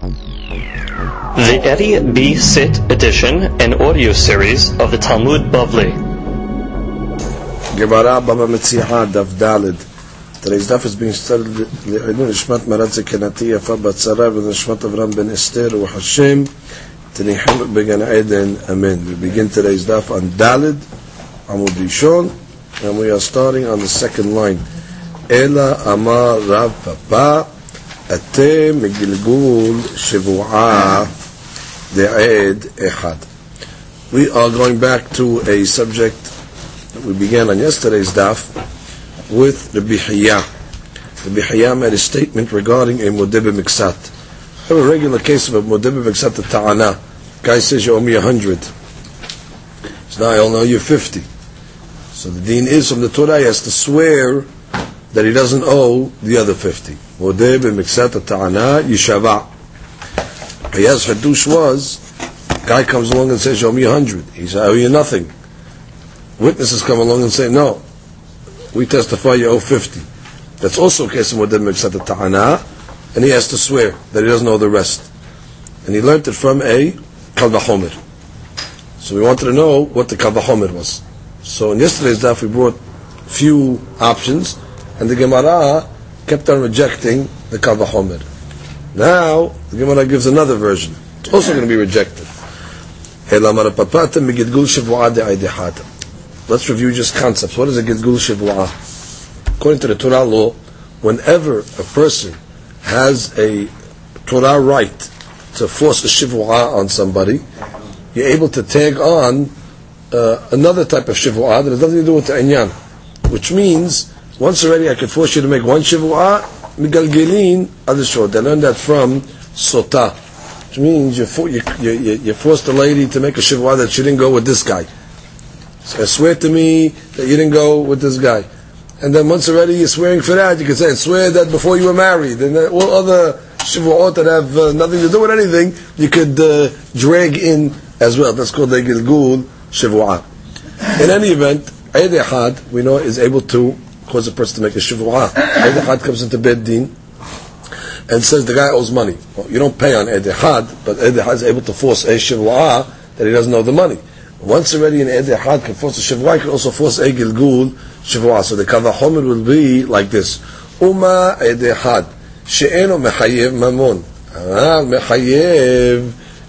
The Eddie B. Sit edition and audio series of the Talmud Bavli. Gemara Baba Metziah Daf Dalid. Today's daf is being studied Maratze Kenati Yafa Batzara and Nishmat Avram Ben Esther Wa Hashem Tenichim Began Eden Amen. We begin today's daf on Amud Rishon and we are starting on the second line. Ela Amar Papa Atem Megilgul Shivu'ah De'ed Echad. We are going back to a subject that we began on yesterday's daf with the Hiya. The Hiya made a statement regarding a Modebe Miksat. I have a regular case of a Modebe Miksat Ta'ana. Guy says you owe me a hundred. So now I know you're fifty. So the dean is from the Torah he has to swear that he doesn't owe the other fifty. Modebe Miksat Ta'ana Yishava. Hiya's Hadush was guy comes along and says owe me a hundred. He says I owe you nothing. Witnesses come along and say no we testify you owe 50. That's also a case of Ta'ana, and he has to swear that he doesn't owe the rest. And he learned it from a Kalvahomer. So we wanted to know what the Kalvahomer was. So in yesterday's daf we brought few options, and the Gemara kept on rejecting the Kalvahomer. Now, the Gemara gives another version. It's also going to be rejected. Let's review just concepts. What is a Gilgul Shivu'ah? According to the Torah law, whenever a person has a Torah right to force a Shivu'ah on somebody, you're able to tag on uh, another type of Shivu'ah that has nothing to do with the Inyan. Which means, once already I can force you to make one Shivu'ah, Migalgelin Adishot. They learned that from Sota. Which means you, for, you, you, you forced a lady to make a Shivu'ah that she didn't go with this guy. So swear to me that you didn't go with this guy. And then once already you're swearing for that, you can say, swear that before you were married. And all other shivuot that have uh, nothing to do with anything, you could uh, drag in as well. That's called the Gilgul Shivu'ah. In any event, Eid Echad, we know, is able to cause a person to make a Shivu'ah. Eid Echad comes into Bed Din and says the guy owes money. Well, you don't pay on Echad, but Echad is able to force a Shivu'ah that he doesn't know the money. Once already an Ed Echad can force a Shavua, can also force a Gilgul Shavua. So the Kavahomer will be like this. Uma Ed Echad, she'eno mechayev mamon. Ah, uh,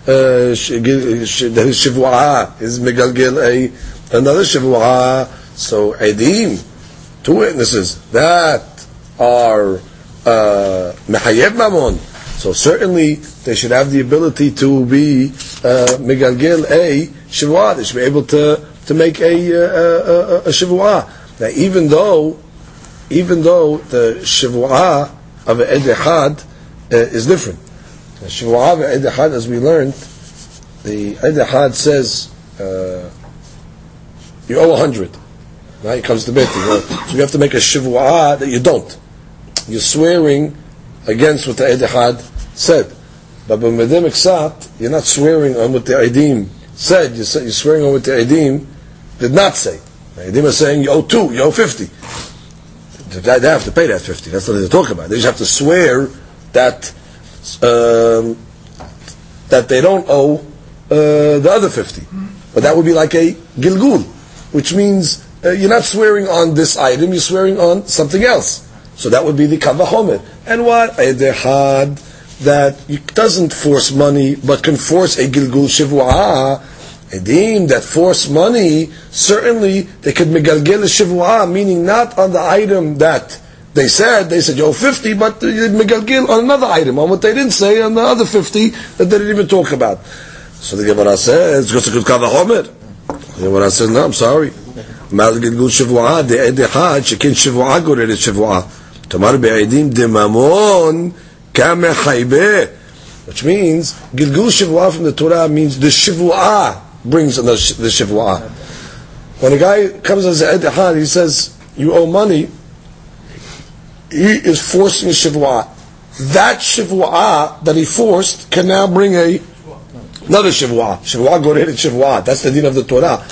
that his Shavua is megalgel a, another Shavua. So Edim, two witnesses, that are uh, mamon. So certainly they should have the ability to be uh, megalgel a Shivuah. They should be able to, to make a, a, a, a Shivuah. Now, even though, even though the Shivuah of an Ed Echad uh, is different. The Shivuah of an Ed Echad, as we learned, the Ed Echad says, uh, you owe a hundred. Now he comes to bed. So you have to make a Shivuah that you don't. You're swearing against what the Ed Echad said. But when Medem you're not swearing on what the Eidim said, you're, swearing on what the Eidim did not say. The Eidim are saying you owe two, you owe fifty. They have to pay that fifty. That's what they talk about. They just have to swear that um, that they don't owe uh, the other fifty. But that would be like a gilgul, which means uh, you're not swearing on this item, you're swearing on something else. So that would be the kavahomer. And what? Edehad that doesn't force money, but can force a gilgul shivu'ah, Edim that force money, certainly they could megalgel shivu'ah, meaning not on the item that they said, they said, yo, 50, but megalgel on another item, on what they didn't say, on the other 50 that they didn't even talk about. So the Gemara says, it's good kavahomer. The Gemara says, no, I'm sorry. Gilgul shivu'ah, de edechad, shekin shivu'ah gored shivu'ah. Tomar be'edim de mamon, which means Gilgul Shivu'ah from the Torah means the Shivu'ah brings the, the Shivu'ah. When a guy comes as an Ed he says, you owe money, he is forcing a Shivu'ah. That Shivu'ah that he forced can now bring a another Shivu'ah. Shivu'ah Gored Shivu'ah. That's the din of the Torah.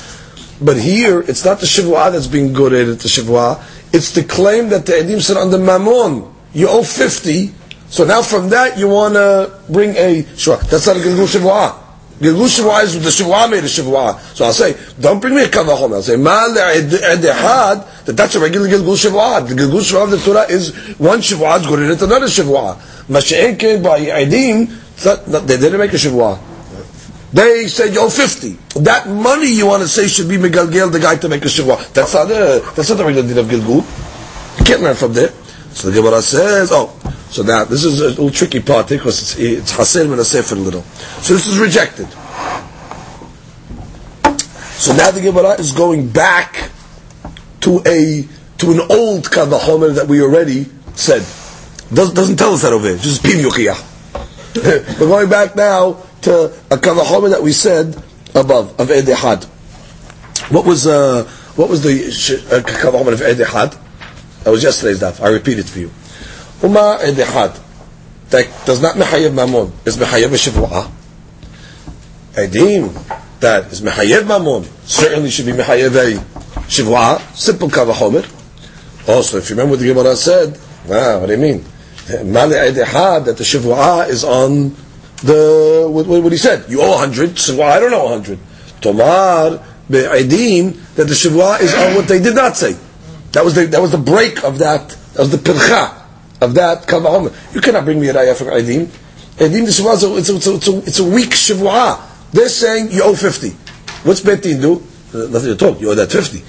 But here, it's not the Shivu'ah that's being Gored at the Shivu'ah. It's the claim that the Edim said on the Mammon, you owe 50, So now from that you want to bring a shivua. That's not a gilgul shivua. Gilgul shivua is the shivua made a shivua. So I'll say, don't bring me a kavachom. I'll say, mal edehad, that that's a regular gilgul shivua. The gilgul shivua of the Torah is one shivua is good into another shivua. Masha'enke by edim, they didn't make a shivua. They said, yo, 50. That money you want to say should be Megalgel, the guy to make a shivua. That's not, a, that's not the regular din of Gilgul. You can't learn from there. So the Gemara says, oh, so now this is a little tricky part eh, because it's, it's Hasen and a little. So this is rejected. So now the Gemara is going back to a to an old Kavahomer that we already said. Doesn't, doesn't tell us that over here, just Piv We're going back now to a Kavahomer that we said above, of Edehad. What was, uh, what was the uh, Kavahomer of Edehad? That was yesterday's daf. I repeat it for you. Uma edehad. That does not mechayev mamon. Is mechayev shivua. Edim that is mechayev mamon certainly should be mechayev shivua. Simple kavachomer. Also, if you remember what the Gemara said, what do you mean? Male edehad that the shivua is on the what, what, he said. You owe a hundred. Shivua, I don't know a hundred. Tomar be'edim that the shivua is on what they did not say. That was the that was the break of that. That was the pircha of that kavahom. You cannot bring me a raya for edim. Edim the shivua it's a, it's a, it's a, it's a weak shivua. They're saying you owe fifty. What's betin do? Uh, nothing at all. You owe that fifty.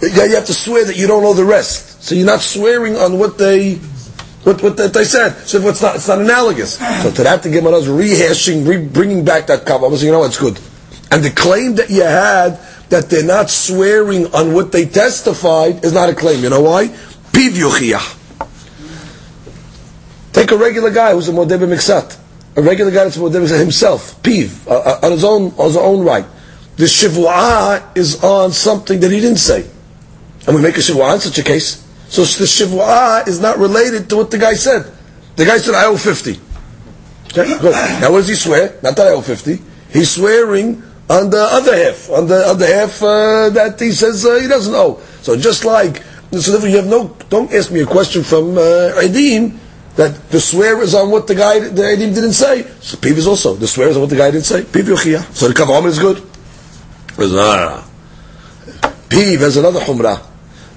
Yeah, you have to swear that you don't know the rest. So you're not swearing on what they what, what they said. So it's not it's not analogous. So to that the Gemara is rehashing, re- bringing back that kavah. So you know it's good. And the claim that you had that they're not swearing on what they testified is not a claim. You know why? Piv. Take a regular guy who's a modeb miksat, a regular guy that's a modeb himself, piv, uh, uh, on his own on his own right. The shivua is on something that he didn't say, and we make a shivua in such a case. So the shivua is not related to what the guy said. The guy said, "I owe 50. Okay, good. Now, what does he swear? Not that I owe fifty. He's swearing on the other half, on the other half uh, that he says uh, he doesn't owe. So just like, so therefore you have no, don't ask me a question from uh, Aidim, that the swear is on what the guy, the Aidim didn't say. So Piv is also, the swear is on what the guy didn't say. Piv Yochia. So the Kavam is good. Piv has another Humrah.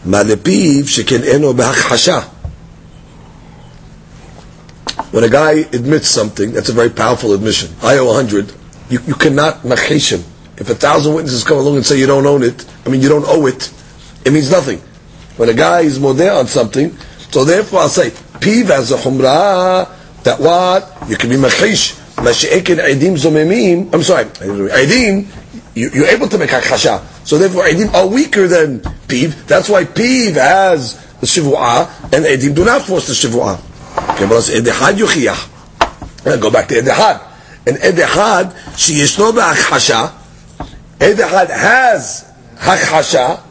Ma lepiv sheken eno behachasha. When a guy admits something, that's a very powerful admission. I owe a hundred you, you cannot macheshim. If a thousand witnesses come along and say you don't own it, I mean you don't owe it, it means nothing. When a guy is modeh on something, so therefore I'll say, piv has a chumrah, that what? You can be machish. Mashi'ekin edim zomemim, I'm sorry, edim, you, you're able to make hakasha. So therefore edim are weaker than piv. That's why piv has the shivu'ah, and edim do not force the shivu'ah. Okay, but edehad yuchiyah. Go back to edehad an edehad sheyishno be'achasha. Edehad has hachasha.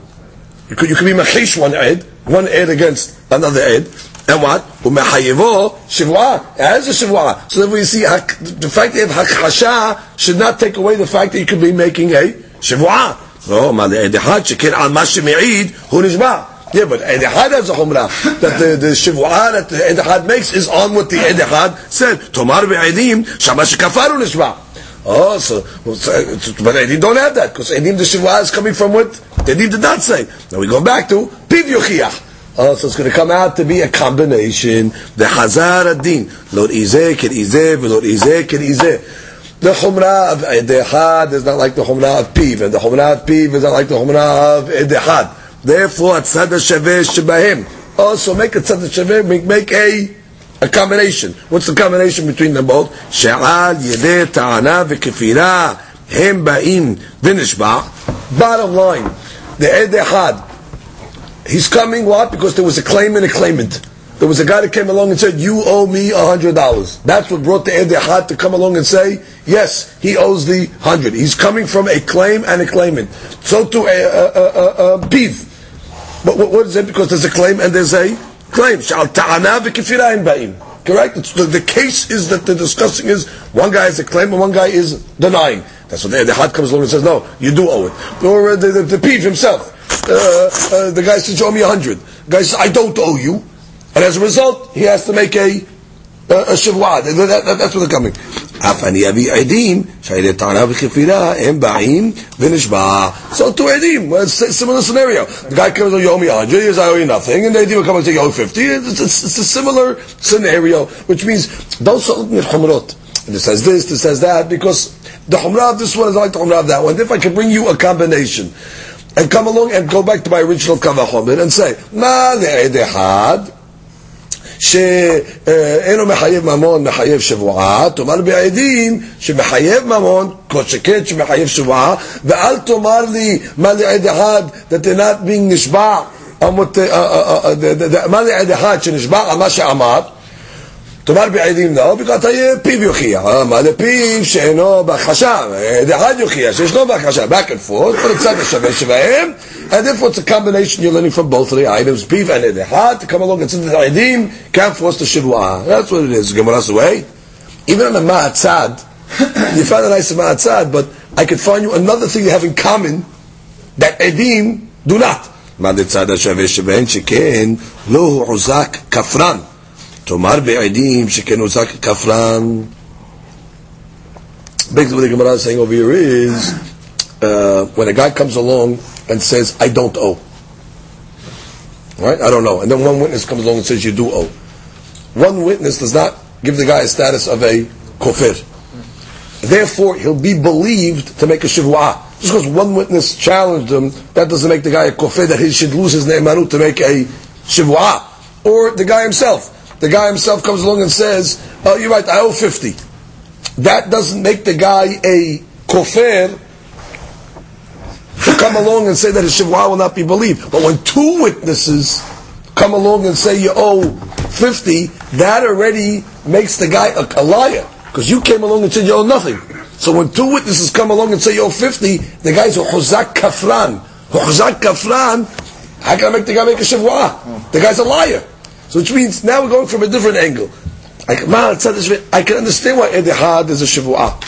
You could, you could be machish one ed, one ed against another ed, and what? Umechayevo shivua. It has a shivua. So then you see the fact that you have hachasha should not take away the fact that you could be making a shivua. No, ma edehad shekir al mashimi'id hu nishba. Yeah, but Edihad has a humrah that the, the shivua that the Edihad makes is on what the Edihad said. Tomar be'edim shamash kafaru nishma. Oh, so, so but Edim don't have that because Edim the shivua is coming from what Edim did not say. Now we go back to Piv Yochiach. Oh, so it's going to come out to be a combination. The Hazar Adin. Lord Izeh, Ker Izeh, Lord Izeh, Ker Izeh. The Humrah of Edehad is not like the Humrah of Piv, and the Humrah of Piv is not like the Humrah of Edehad. Therefore, tzad shaveh shebahem. Also, make a tzad shaveh, make, a a combination. What's the combination between them both? She'al yedeh ta'ana v'kefira hem ba'im v'nishba. Bottom line, the edehad. He's coming what? Because there was a claim and a claimant. There was a guy that came along and said, "You owe me a hundred dollars." That's what brought the edehad to come along and say, "Yes, he owes the hundred. He's coming from a claim and a claimant." So to a, a, a, a, beef. But what, what is it? Because there's a claim and there's a claim. Correct? The, the, case is that the discussing is one guy has a claim and one guy is denying. That's what the, the had comes along and says, no, you do owe it. Or uh, the, the, the himself. Uh, uh, the guy says, you owe me a hundred. The guy says, I don't owe you. And as a result, he has to make a a shivwa. That, that, that's where they're coming. אף אני אביא עדים שהעדי טענה וכפירה הם באים ונשבע. So two עדים, similar scenario. The guy comes on Yomi 100, he says I owe you nothing, and the עדים come and say you owe 50. It's, it's, it's a similar scenario, which means don't sell me chumrot. This says this, this says that, because the chumrah of this one is like the chumrah of that one. If I can bring you a combination, and come along and go back to my original kavachomer and say, ma le'ed ehad, שאינו מחייב ממון, מחייב שבועה, תאמר בעדים שמחייב ממון, כל שכן שמחייב שבועה, ואל תאמר לי מה לעד אחד, that they're not being נשבע, מה לעד אחד שנשבע על מה שאמר, תאמר בעדים לא, בגלל פיו יוכיח, מה לפיו שאינו בהכחשה, עד אחד יוכיח שישנו בהכחשה, back and forth, כל הצד השווה שבהם, and therefore it's a combination you're learning from both of the items, פיו and עד אחד, to come along and sit the העדים, can't force the שבועה, that's what it is, Gemara's way. Even on the ma'atzad, you found a nice ma'atzad, but I could find you another thing you have in common, that עדים do not. מה לצד השווה שבהן שכן לא הוא עוזק כפרן תאמר בעדים שכן הוזק כפרן. Basically what the Gemara is saying over here is, uh, when a guy comes along and says, I don't owe. Right? I don't know. And then one witness comes along and says, you do owe. One witness does not give the guy a status of a kofir. Therefore, he'll be believed to make a shivwa. Just because one witness challenged him, that doesn't make the guy a kofir that he should lose his ne'emanut to make a shivwa. Or the guy himself the guy himself comes along and says, "Oh, you're right, I owe 50." That doesn't make the guy a kofir to come along and say that his shivwa will not be believed. But when two witnesses come along and say you owe 50, that already makes the guy a, a liar. Because you came along and said you owe nothing. So when two witnesses come along and say you owe 50, the guy's a huzak kafran. Huzak kafran, how can I make the guy make a shivwa? The guy's a liar. So which means now we're going from a different angle. I can understand why Edihad is a Shavu'ah.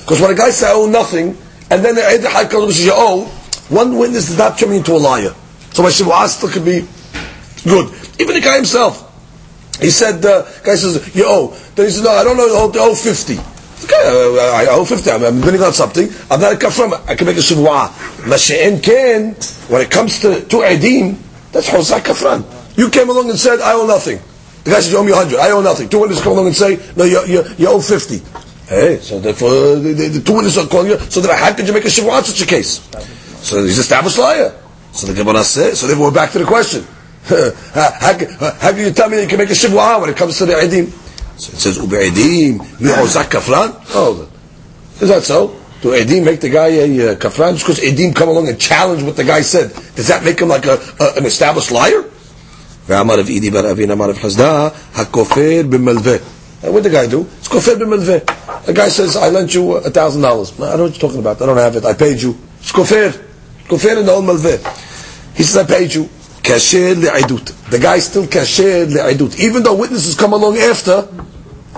Because when a guy says, I owe nothing, and then the Edihad comes and says, owe, one witness does not turn me into a liar. So my Shavu'ah still could be good. Even the guy himself. He said, uh, guy says, you owe. Then he says, no, I don't know, I owe 50. Okay, I owe 50, I'm, I'm bidding on something, I'm not a kafram, I can make a Shavu'ah. Mashi'en ken, when it comes to, to Edim, that's Hosak kafran. You came along and said, I owe nothing. The guy says, you owe me 100. I owe nothing. Two witnesses come along and say, no, you, you, you owe 50. Hey, so therefore, the, the, the two witnesses are calling you, so that how could you make a shivwa on such a case? So he's an established liar. So the Gemara says, so then we're back to the question. how, how, how, can you tell me that you can make a shivwa when it comes to the edim? So it says, ube'edim, mi'ozak kafran? Oh, is that so? Do Edim make the guy a uh, kafran? Just because Edim come along and challenge what the guy said, does that make him like a, a, an established liar? ואמר רב אידי אמר רב חסדא, הכופר במלווה. The guy do? It's kofir b'melveh. The guy says, I lent you a thousand dollars. I don't know what you're talking about. I don't have it. I paid you. It's kofir. Kofir in the whole melveh. He says, I paid you. Kasher li'aidut. The guy still kasher li'aidut. Even though witnesses come along after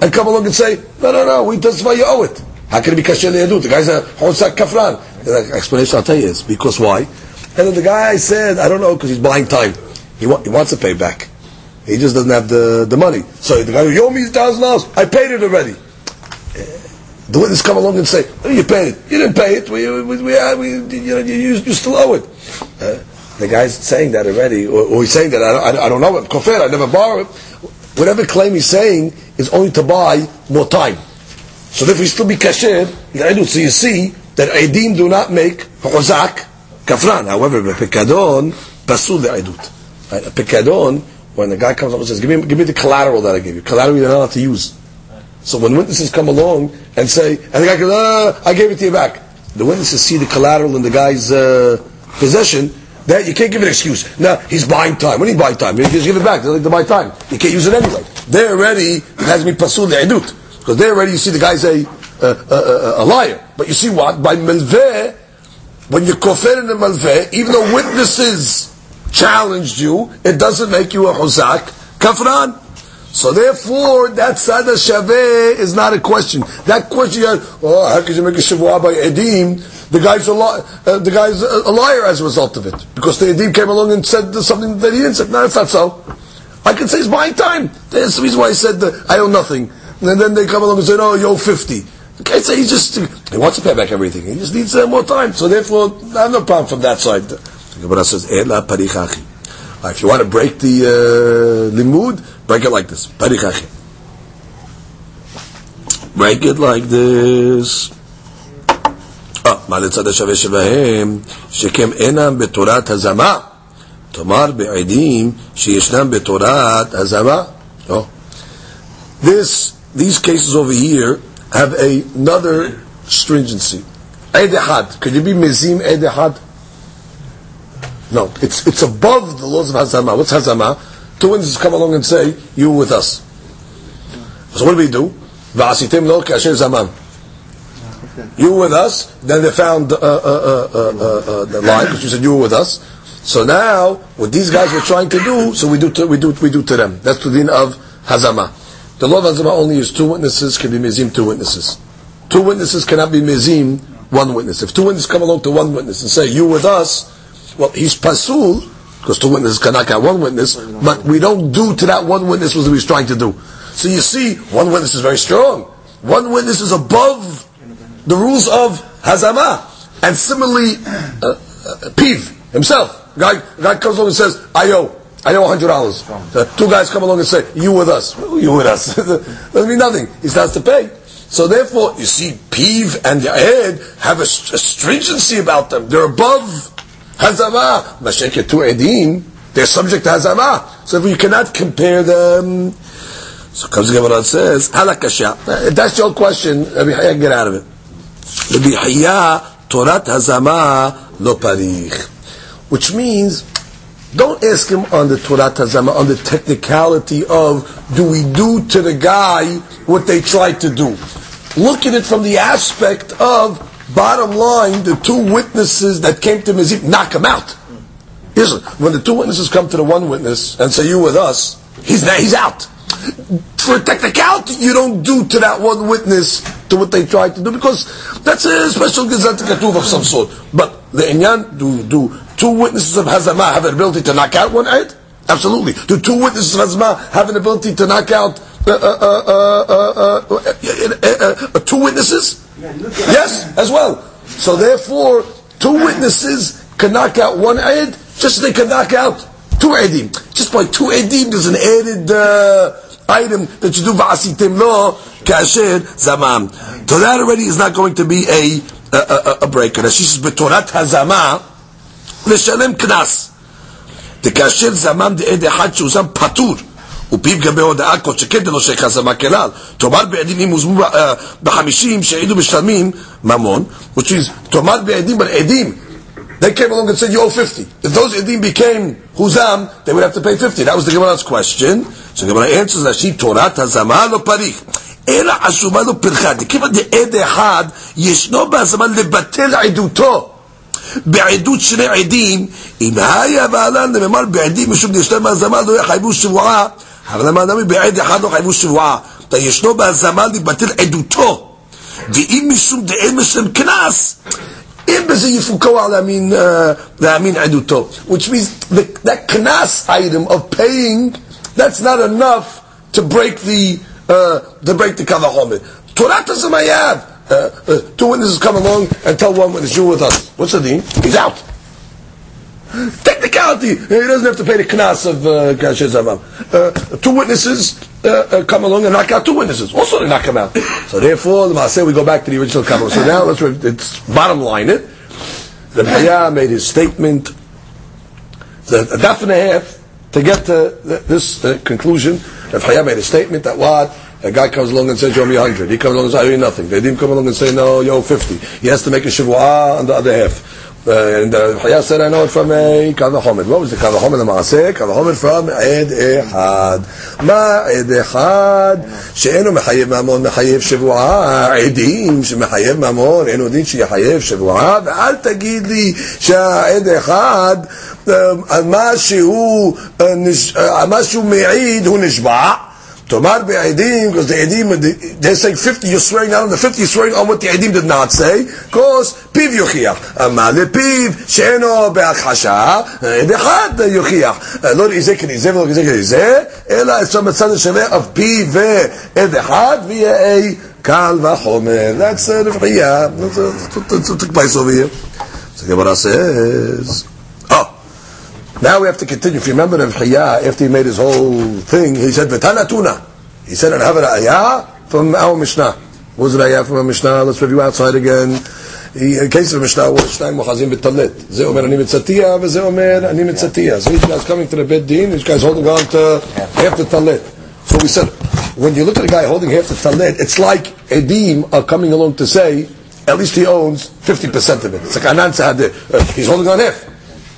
and come along and say, no, no, no, we testify you owe it. How can it be kasher li'aidut? The guy's a honsak kafran. The explanation I'll tell you is, because why? And then the guy said, I don't know, because he's buying time. He, wa- he wants to pay back. He just doesn't have the, the money. So the guy, you owe me thousand dollars. I paid it already. The witness come along and say, oh, "You paid it. You didn't pay it. We, we, we, we you, know, you, you still owe it." Uh, the guy's saying that already, or, or he's saying that I, I, I don't know it. Kofer, I never borrow it. Whatever claim he's saying is only to buy more time. So if we still be kasher. So you see that edim do not make hozak kafran. However, pekadon pasul le'edut. Right? A pekadon, when the guy comes up and says, give me, give me the collateral that I gave you. Collateral you're not allowed to use. So when witnesses come along and say, and the guy goes, ah, I gave it to you back. The witnesses see the collateral in the guy's uh, possession, that you can't give an excuse. Now, he's buying time. When he's buying time, you just give it back. They like to buy time. You can't use it anyway. They're already, it has to be pasul edut. Because they're already, you see the guy's a, a, a, a, liar. But you see what? By melveh, when you're kofer in the melveh, even though witnesses challenged you, it doesn't make you a huzak kafran. So therefore, that sada shaveh is not a question. That question, oh, how could you make a shavua by edim? The guy's a li- uh, the guy's a liar as a result of it because the edim came along and said something that he didn't say. No, it's not so. I can say it's my time. That's the reason why I said uh, I owe nothing. And then they come along and say, no, you owe 50. Okay, so he just, he wants to pay back everything. He just needs uh, more time. So therefore, I have no problem from that side. The Gemara says, Ela parichachi. Uh, If you want to break the uh, limud, break it like this. Parichachi. Break it like this. אה, מה לצד השווה שבהם? שכם אינם בתורת הזמה. תאמר בעדים שישנם בתורת הזמה. Oh. This, these cases over here have a, another stringency. Ed Ehad. Could you be Mizim Ed Ehad? No, it's, it's above the laws of Hazama. What's Hazama? Two witnesses come along and say, you with us. So what do we do? Va'asitim lo kasher zaman. You were with us. Then they found uh, uh, uh, uh, uh, uh, the lie because you said you were with us. So now, what these guys were trying to do, so we do to, we do we do to them. That's the din of hazama. The law of hazama only is two witnesses can be mizim two witnesses. Two witnesses cannot be mizim one witness. If two witnesses come along to one witness and say you with us, well he's pasul because two witnesses cannot count one witness, but we don't do to that one witness what he was trying to do. So you see, one witness is very strong. One witness is above the rules of Hazama. And similarly, uh, uh, Piv himself. Guy, guy comes along and says, I owe. I owe hundred dollars. Uh, two guys come along and say, "You with us? You with us?" Doesn't mean nothing. He starts to pay. So therefore, you see, Piv and Yahed have a, a stringency about them. They're above Hazama. Masheket to Edim, they're subject to Hazama. So you cannot compare them. So comes Gemara and says, Halakasha. If that's your question, Rabbi Haya, get out of it. Rabbi Haya, Torat Hazama lo parich. Which means, don't ask him on the Torat Hazama, on the technicality of, do we do to the guy what they tried to do? Look at it from the aspect of, bottom line, the two witnesses that came to Mizip, knock him out. Listen, when the two witnesses come to the one witness and say, you with us, he's, he's out for technicality, you don't do to that one witness to what they tried to do because that's a special gazette of some sort. But the inyan, do do two witnesses of hazama have an ability to knock out one ayat? Absolutely. Do two witnesses of hazama have an ability to knock out uh, uh, uh, two witnesses? Yes, as well. So therefore, two witnesses can knock out one ayat just as they can knock out two edim. Just by two edim, there's an added uh, item that you do va'asitim lo kasher zamam. So that already is not going to be a a, a, a breaker. She says betorat hazama לשלם קנס. דכאשר זמם דעד אחד שהוזם פטור. ופיו גבי הודעה כל שכן דנושק הזמה כלל. תאמר בעדים אם הוזמו בחמישים שהעידו משלמים ממון, תאמר בעדים, but עדים, they came along and said, you owe 50. If those edim became huzam, they would have to pay 50. That was the Gemara's question. So Gemara answers that she תורת הזמה לא פריך. אלא עשומה לו פרחה. דכיוון דעד אחד, ישנו בהזמה לבטל עדותו. בעדות שני עדים, אם היה בעלן נאמר בעדים משום דשתם בהזמה לא יחייבו שבועה, אבל למה נמי בעד אחד לא חייבו שבועה? ישנו בהזמה לבטל עדותו, ואם משום דאין משלם קנס, אין בזה יפוקוע להאמין, להאמין עדותו. which means that קנס item of paying, that's not enough to break the, uh, to break the קל וחומר. תורת הזמייב, uh, uh, two witnesses come along and tell one witness, you with us. What's the deal? He's out. Technicality, he doesn't have to pay the knas of uh, uh, Two witnesses uh, uh, come along and knock out two witnesses. Also, they knock him out. So therefore, the say we go back to the original cover. So now let's it's bottom line it. The Baya made his statement. The, a daf and a half to get to this conclusion. The Baya made a statement that what a guy comes along and says, you owe me 100. He comes along and says, I owe you nothing. They didn't come along and say, no, you owe 50. He has to make a shivua on the other half. ויעשה לנו from a אה, קו החומר. לא, זה קו החומר למעשה, קו החומר from עד אחד. מה עד אחד? שאינו מחייב ממון, מחייב שבועה. עדים שמחייב ממון, אינו דין שיחייב שבועה. ואל תגיד לי שהעד אחד, על מה שהוא מעיד הוא נשבע. Tomar be'edim, because the edim, they're saying 50, you're swearing not on the 50, you're swearing on what the edim did not say, because piv yuchiach. Amma lepiv, she'eno be'achasha, bechad yuchiach. לא לאיזה כניזה ולא לאיזה כניזה, אלא אצלו מצד השווה of פיו ועד אחד, ויהיה קל וחומר. That's the רבחייה. That's what took place over here. So the Gemara says, oh, now we have to continue. If you remember Rav Chaya, after he made his whole thing, he said, V'tana tuna. He said, I have an ayah from our Mishnah. What was the ayah from our Mishnah? Let's review outside again. In case of Mishnah was שניים מוחזים בטלט. זה אומר אני מצטיע וזה אומר אני מצטיע. So each guy's coming to the bed din, each guy's holding on to half the talit. So we said, when you look at a guy holding half the talit, it's like Edim are coming along to say, at least he owns 50% of it. It's like Anan Sa'adeh. He's holding on half.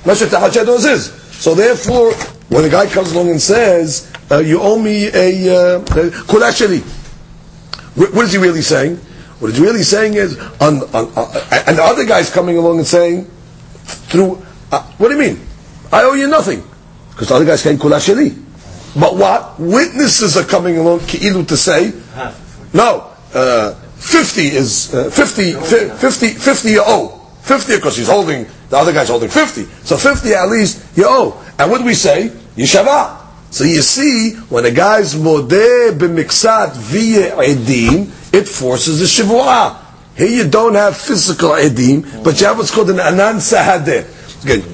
Is. So therefore, when a guy comes along and says, uh, you owe me a, uh, what is he really saying? What he's really saying is, on, on, uh, and the other guy's coming along and saying, through, uh, what do you mean? I owe you nothing. Because the other guy's saying kulashali. But what? Witnesses are coming along, ki'ilu to say, no, uh, 50 is, uh, 50, 50, 50 you owe. 50 because he's holding, the other guy's holding 50. So 50 at least you owe. And what do we say? Yeshava. So you see, when a guy's modeh b'miksat via edim, it forces a shivua. Here you don't have physical edim, but you have what's called an anan sahadeh. Okay.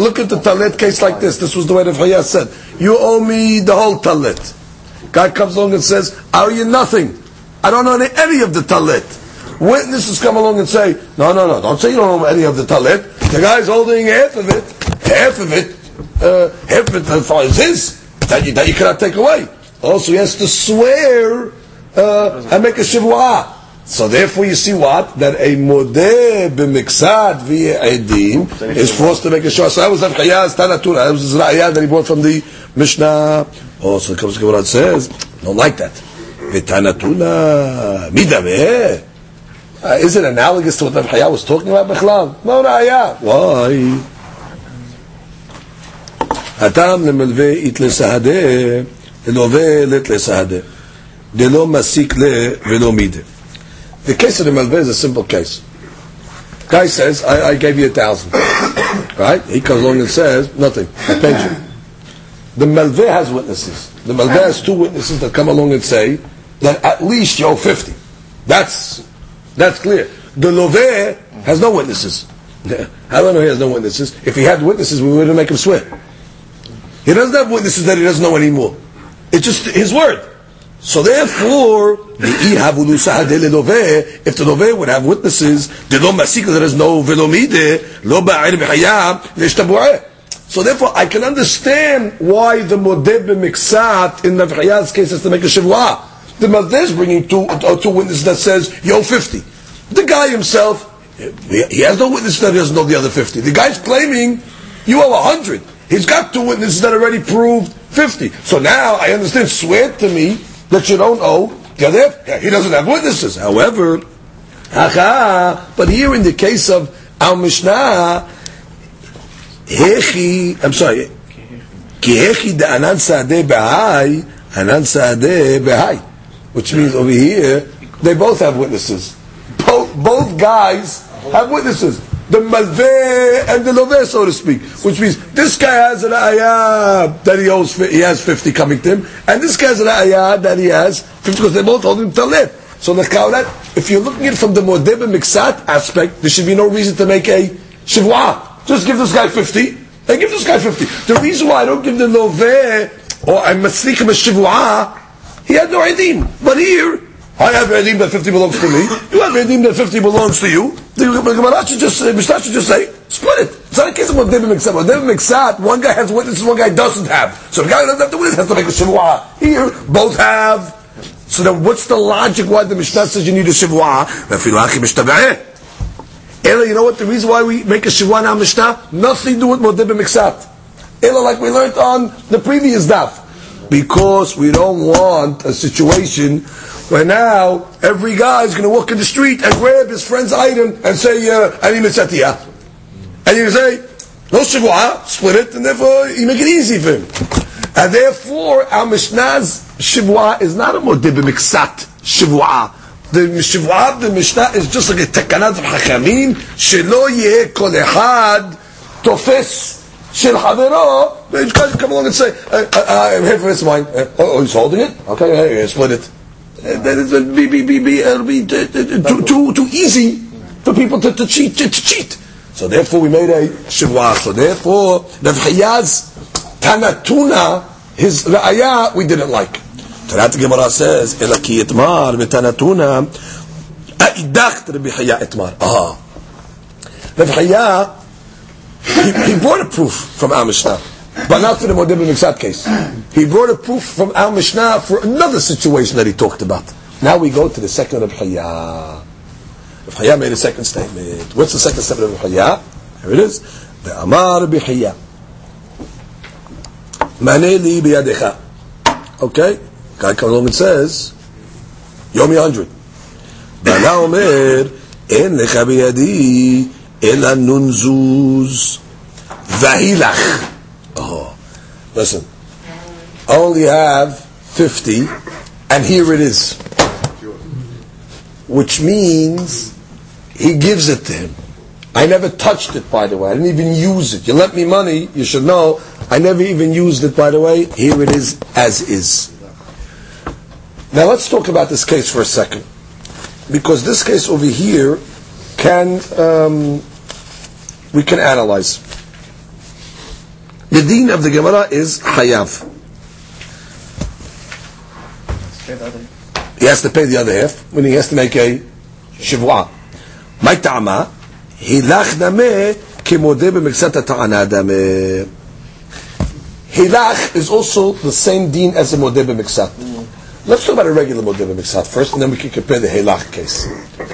Look at the talit case like this. This was the way the Chaya said. You owe me the whole talit. Guy comes along and says, I owe you nothing. I don't owe any of the talit. Witnesses come along and say, no, no, no, don't say you don't owe any of the talit. The guy's holding half of it. Half of it, uh, half of it far as his, that you, that you cannot take away. Also, he has to swear uh, and make a shivua. So therefore, you see what that a modeh b'miksad via edim is forced to make a shivua. So that was Avchayaz Tanatuna. That was his that he brought from the Mishnah. Also, comes to it says. Don't like that. V'tanatuna midameh. Uh, is it analogous to what the Chaya was talking about, Bechlal? No, Raya. Why? הטעם למלווה אית לסהדה, ללווה לית לסהדה. דלא מסיק ל ולא מידה. The case of the Malveh is a simple case. Guy says, I, I gave you a thousand. right? He comes along and says, nothing. I paid you. The Malveh has witnesses. The Malveh has two witnesses that come along and say that at least you owe 50. That's that's clear. The Loveh has no witnesses. How do I know he has no witnesses? If he had witnesses, we wouldn't make him swear. He doesn't have witnesses that he doesn't know anymore. It's just his word. So therefore, if the Loveh would have witnesses, there is no so therefore, I can understand why the modeh b'miksat in Navchayad's case has to make a shivua. The Madeh is bringing two, uh, two witnesses that says, yo, 50. The guy himself, he has no witness that he doesn't know the other 50. The guy's claiming, you owe 100. He's got two witnesses that already proved 50. So now I understand, swear to me that you don't owe the other He doesn't have witnesses. However, but here in the case of our Mishnah, hechi, I'm sorry, which means over here they both have witnesses. Both, guys have witnesses. The malveh and the loveh, so to speak, which means this guy has an ayah that he owes, he has fifty coming to him, and this guy has an ayah that he has fifty because they're both holding talit. So the kaulat, if you're looking at it from the modeb and miksat aspect, there should be no reason to make a shivwa. Just give this guy fifty. I give this guy fifty. The reason why I don't give the loveh or I maslik him a shivwa he had no edim. But here, I have edim that 50 belongs to me. You have edim that 50 belongs to you. The Gemara should just, Mishnah should just say, split it. It's not a case of David Miksat. When David Miksat, one guy has witnesses, one guy doesn't have. So the guy who doesn't have the witness has to make a shivwa. Here, both have. So then what's the logic why the Mishnah says you need a shivwa? Ella, you know what the reason why we make a shivwa now Mishnah? Nothing to do with Modib Miksat. Ella, like we learned on the previous daf because we don't want a situation where now every guy is going to walk in the street and grab his friend's item and say, uh, "Ani mitzatiya," and you say, "No shivua," split it, and therefore you make it easy for him. And therefore, our Mishnah's Shivua is not a modeh b'miksat shivua. The shivua of the Mishnah is just like a tekanat of Hachamim, shelo yeh kol echad tofes havero. You guys come along and say, uh, uh, I'm here for this wine. Uh, oh, he's holding it? Okay, split it. Uh, then it's, be, be, be, be, it'll be uh, uh, too, too, too easy for people to, to cheat, to, to cheat. So therefore we made a shivua. So therefore, Rav Hayaz Tanatuna, his ra'aya, we didn't like. Tanat Gemara says, Elaki itmar mitanatuna, a'idacht Rabbi Haya itmar. Ah. Rav Haya, he, he brought a proof from our. But not for the Modib Miksat case. He brought a proof from our Mishnah for another situation that he talked about. Now we go to the second of Haya. Rav Haya made a second statement. What's the second statement of Rav Haya? Here it is. The Amar Bihaya. Mane li biyadecha. Okay? Guy comes along and says, Yomi 100. Bana omer, en lecha biyadi, ela nunzuz, vahilach. Oh, listen. I only have 50, and here it is. Which means he gives it to him. I never touched it, by the way. I didn't even use it. You lent me money, you should know. I never even used it, by the way. Here it is, as is. Now let's talk about this case for a second. Because this case over here can, um, we can analyze. The dean of the Gemara is Hayav. He has to pay the other half when he has to make a shivua. My Ta'ama, Hilach Dameh kimode B'miksat Ta'ana Dameh. Hilach is also the same dean as a Modeh B'miksat. Let's talk about a regular Modeh B'miksat first, and then we can compare the Hilach case.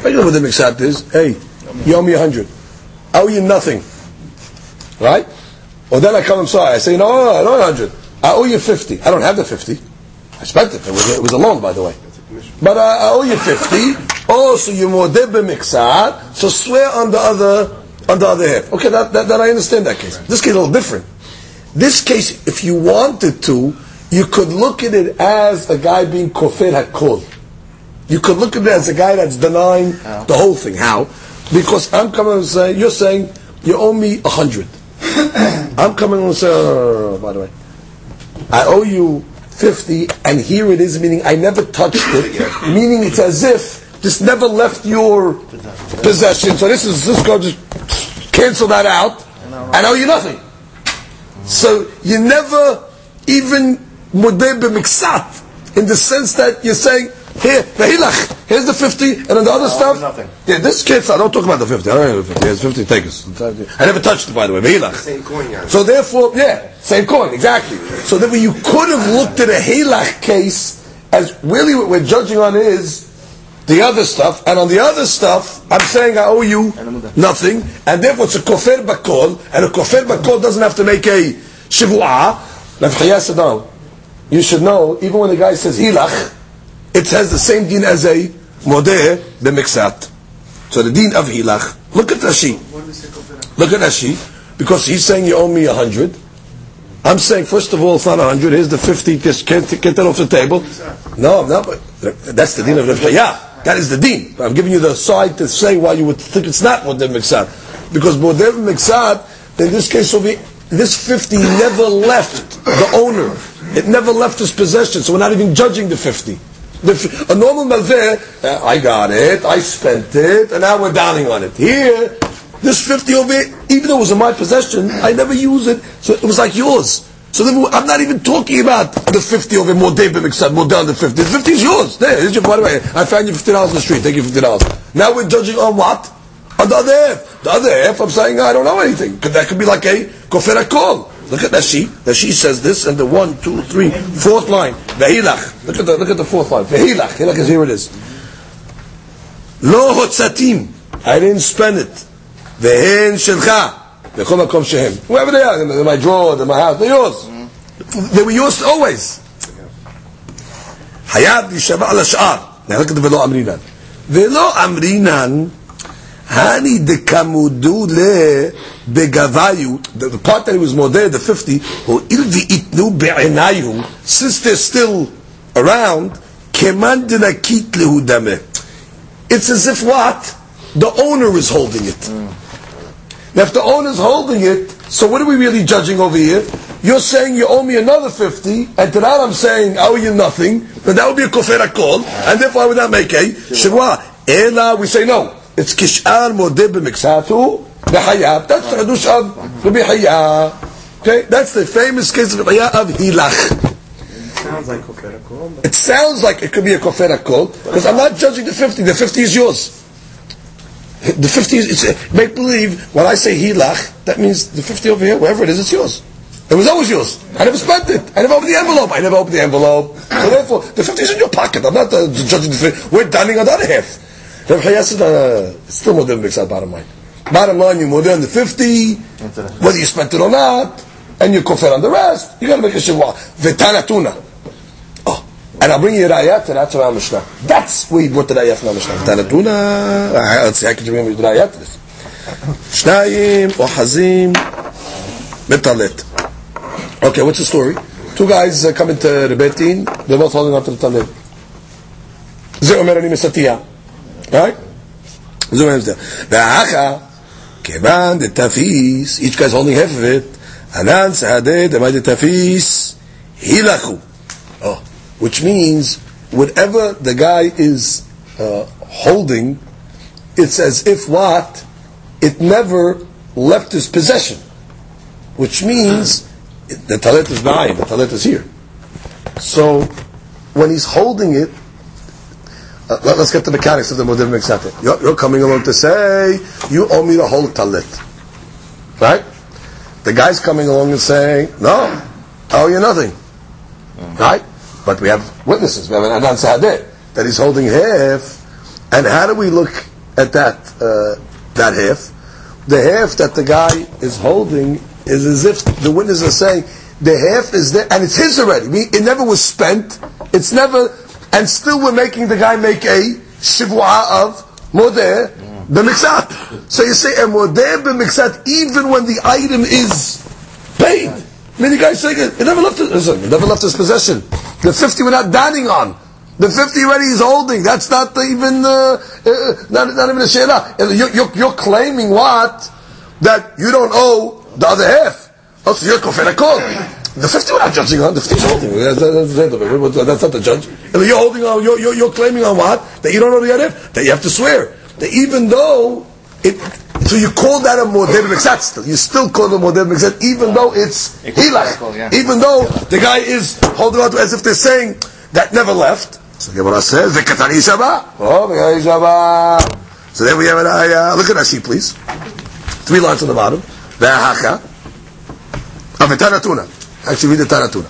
Regular Modeh B'miksat is, hey, you owe me a hundred. I owe you nothing. Right? Or then I come and say, I say, no, I don't a hundred. I owe you fifty. I don't have the fifty. I spent it. It was, it was a loan, by the way. But I, I owe you fifty. Oh, so you modeh b'miksat, so swear on the other, on the other half. Okay, that, that, that I understand that case. This case is a little different. This case, if you wanted to, you could look at it as a guy being kofir hakol. You could look at it as a guy that's denying How? the whole thing. How? Because I'm coming and saying, you're saying, you owe me a hundred. I'm coming and saying, no, no, no, no, by the way, I owe you 50, and here it is, meaning I never touched it, meaning it's as if this never left your possession. So this is, this go just cancel that out, and I owe you nothing. So you never even mudeh b'miksat in the sense that you're saying, here, vehilach, here's the 50, and then the other stuff. nothing. Yeah, this case, I don't talk about the 50. I don't know the 50. Here's 50, take us. I never touched it, by the way, vehilach. Same coin, yeah. So therefore, yeah, same coin, exactly. So therefore, you could have looked at a halach case as really what we're judging on is the other stuff, and on the other stuff, I'm saying I owe you nothing, and therefore it's a kofir bakol, and a kofir bakol doesn't have to make a shivua. Rav Chaya said, no, you should know, even when the guy says hilach, it says the same din as a modeh b'miksat. So the din of hilach. Look at Rashi. Look at Rashi, because he's saying you owe me a hundred. I'm saying first of all it's not a hundred. Here's the fifty. Just can't get that off the table. No, no, but that's the din of Rav Yeah, that is the din. I'm giving you the side to say why you would think it's not modeh b'miksat, because modeh b'miksat in this case will be this 50 never left the owner. It never left his possession, so we're not even judging the 50 a normal malveh, uh, I got it, I spent it, and now we're downing on it. Here, this 50 over here, even though it was in my possession, I never use it, so it was like yours. So then I'm not even talking about the 50 over more David Mixed, more down the 50. The 50 is yours. There, here's your, by the way, I found you $50 in the street, take you $50. Now we're judging on what? On the other half. The other half, I'm saying I don't know anything. That could be like a kofera kol. Look at that she. That she says this, and the one, two, three, fourth line. Vehilach. Look at the look at the fourth line. Vehilach. Hilach is here. It is. Lo hotzatim. I didn't spend it. Vehen shelcha. Bechol makom shehem. Wherever they are, in my drawer, in my house, they're yours. They were yours always. Hayab yishava al. Now look at the velo amrinan. Velo amrinan. Hani dekamudu le begavayu. The, part that he was modeh, the 50, or ilvi itnu be'enayu, since they're still around, keman dinakit lehudame. It's as if what? The owner is holding it. Now, if the owner is holding it, so what are we really judging over here? You're saying you owe me another 50, and to that I'm saying I owe you nothing, then that would be a kofera kol, and therefore I would not make a shivwa. Ela, we say no. It's kish'al modeh b'miksatu b'hayav. That's the Hadush of Rabbi Hayah. Okay, that's the famous case of Hayah of Hilach. Sounds like Kofera Kol, but It sounds like it could be a kofera kol, because I'm not judging the 50. The 50 is yours. The 50 is, it's, make believe, when I say hilach, that means the 50 over here, wherever it is, it's yours. It was always yours. I never spent it. I never opened the envelope. I never opened the envelope. So therefore, the 50 is in your pocket. I'm not uh, judging the 50. We're dining on the other half. Rav Chaya still more than makes out bottom line. Bottom line, you mode on the 50, whether you spent it or not, and you kofir on the rest, you gotta make a shivwa. V'tanatuna. Oh, and I'll bring you a rayat, and that's our Mishnah. That's where you brought the rayat from Mishnah. V'tanatuna, let's see, I can remember the raya to this. שניים אוחזים בטלט. Okay, what's the story? Two guys uh, come into the Beit Din, they're both holding up to the talit. זה omer ani מסטייה. Right? So I'm there. V'acha, Keban, de tafis, each guy's holding half of it, anan sa'adeh demai de tafis, hilachu. Oh, which means, whatever the guy is uh, holding, it's as if what? It never left his possession. Which means, the talit is behind, the talit is here. So, when he's holding it, uh, let, us get the mechanics of the modern mixate. You're, you're coming along to say, you owe me the whole talit. Right? The guy's coming along and saying, no, I owe you nothing. Right? But we have witnesses. We have an Anan Sa'adeh that he's holding half. And how do we look at that, uh, that half? The half that the guy is holding is as if the witnesses are saying, the half is there, and it's his already. We- It never was spent. It's never, and still we're making the guy make a shivwa of modeh b'mixat. So you say a modeh b'mixat even when the item is paid. The guy's saying it, never left his, it never left his possession. The 50 we're not dining on. The 50 already he's holding. That's not even, uh, uh, not, not even a she'lah. You're, you're, you're claiming what? That you don't owe the other half. Oh, so you're kofir. The 50 we're not judging on. The 50 is holding. That's, that's, that's, that's not the judge. You're holding on, you're, you're, you're claiming on what? That you don't know the half? That you have to swear. That even though it, so you call that a modeh b'mixat still. You still call it a modeh b'mixat even though it's hilach. yeah. Even though the guy is holding on to as if they're saying that never left. So the Gemara says, "V'katan yishaba." Oh, v'katan yishaba. So then we have an ayah. Uh, look at Rashi, please. Three lines on the bottom. Ve'ahaka. Avitanatuna. Actually, read the Taratuna.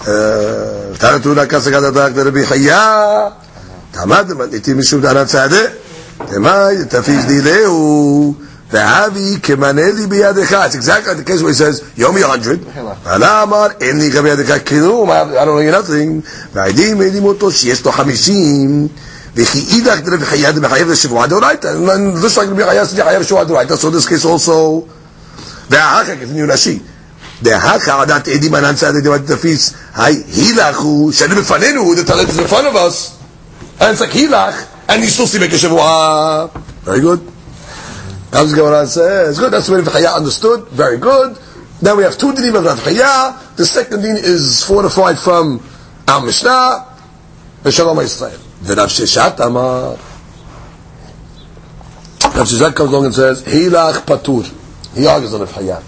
Uh, Taratuna kasagat adak Rabbi Chaya. Tamad מתניתים משום דענת צעדה, דמאי תפיש דילהו, והאבי כמנה לי בידך. It's exactly the case where he says, you owe me a hundred. ועלה אמר, אין לי גם בידך כלום, I don't know you nothing. והעדים מעידים אותו שיש לו חמישים. וכי אידך דרבי חיה דמחייב לשבועה דאורייתא. And Just like רבי חיה said, חייב שבועה דאורייתא, so this case also. ואחר כך, continue רש"י. כך עדת עדים ענן צעדה דמאי תפיס, היי הילכו, שאני בפנינו, the talent is in front of us. And it's like hilach, and you still see make a shavua. Very good. Comes Gemara and says, good, that's Rav Chaya understood. Very good. Now we have two dinim of Rav Chaya. The second din is fortified from our Mishnah. Yisrael. The Rav Sheshat Amar. Rav Sheshat comes along and says, hilach patur. He argues on Rav Chaya.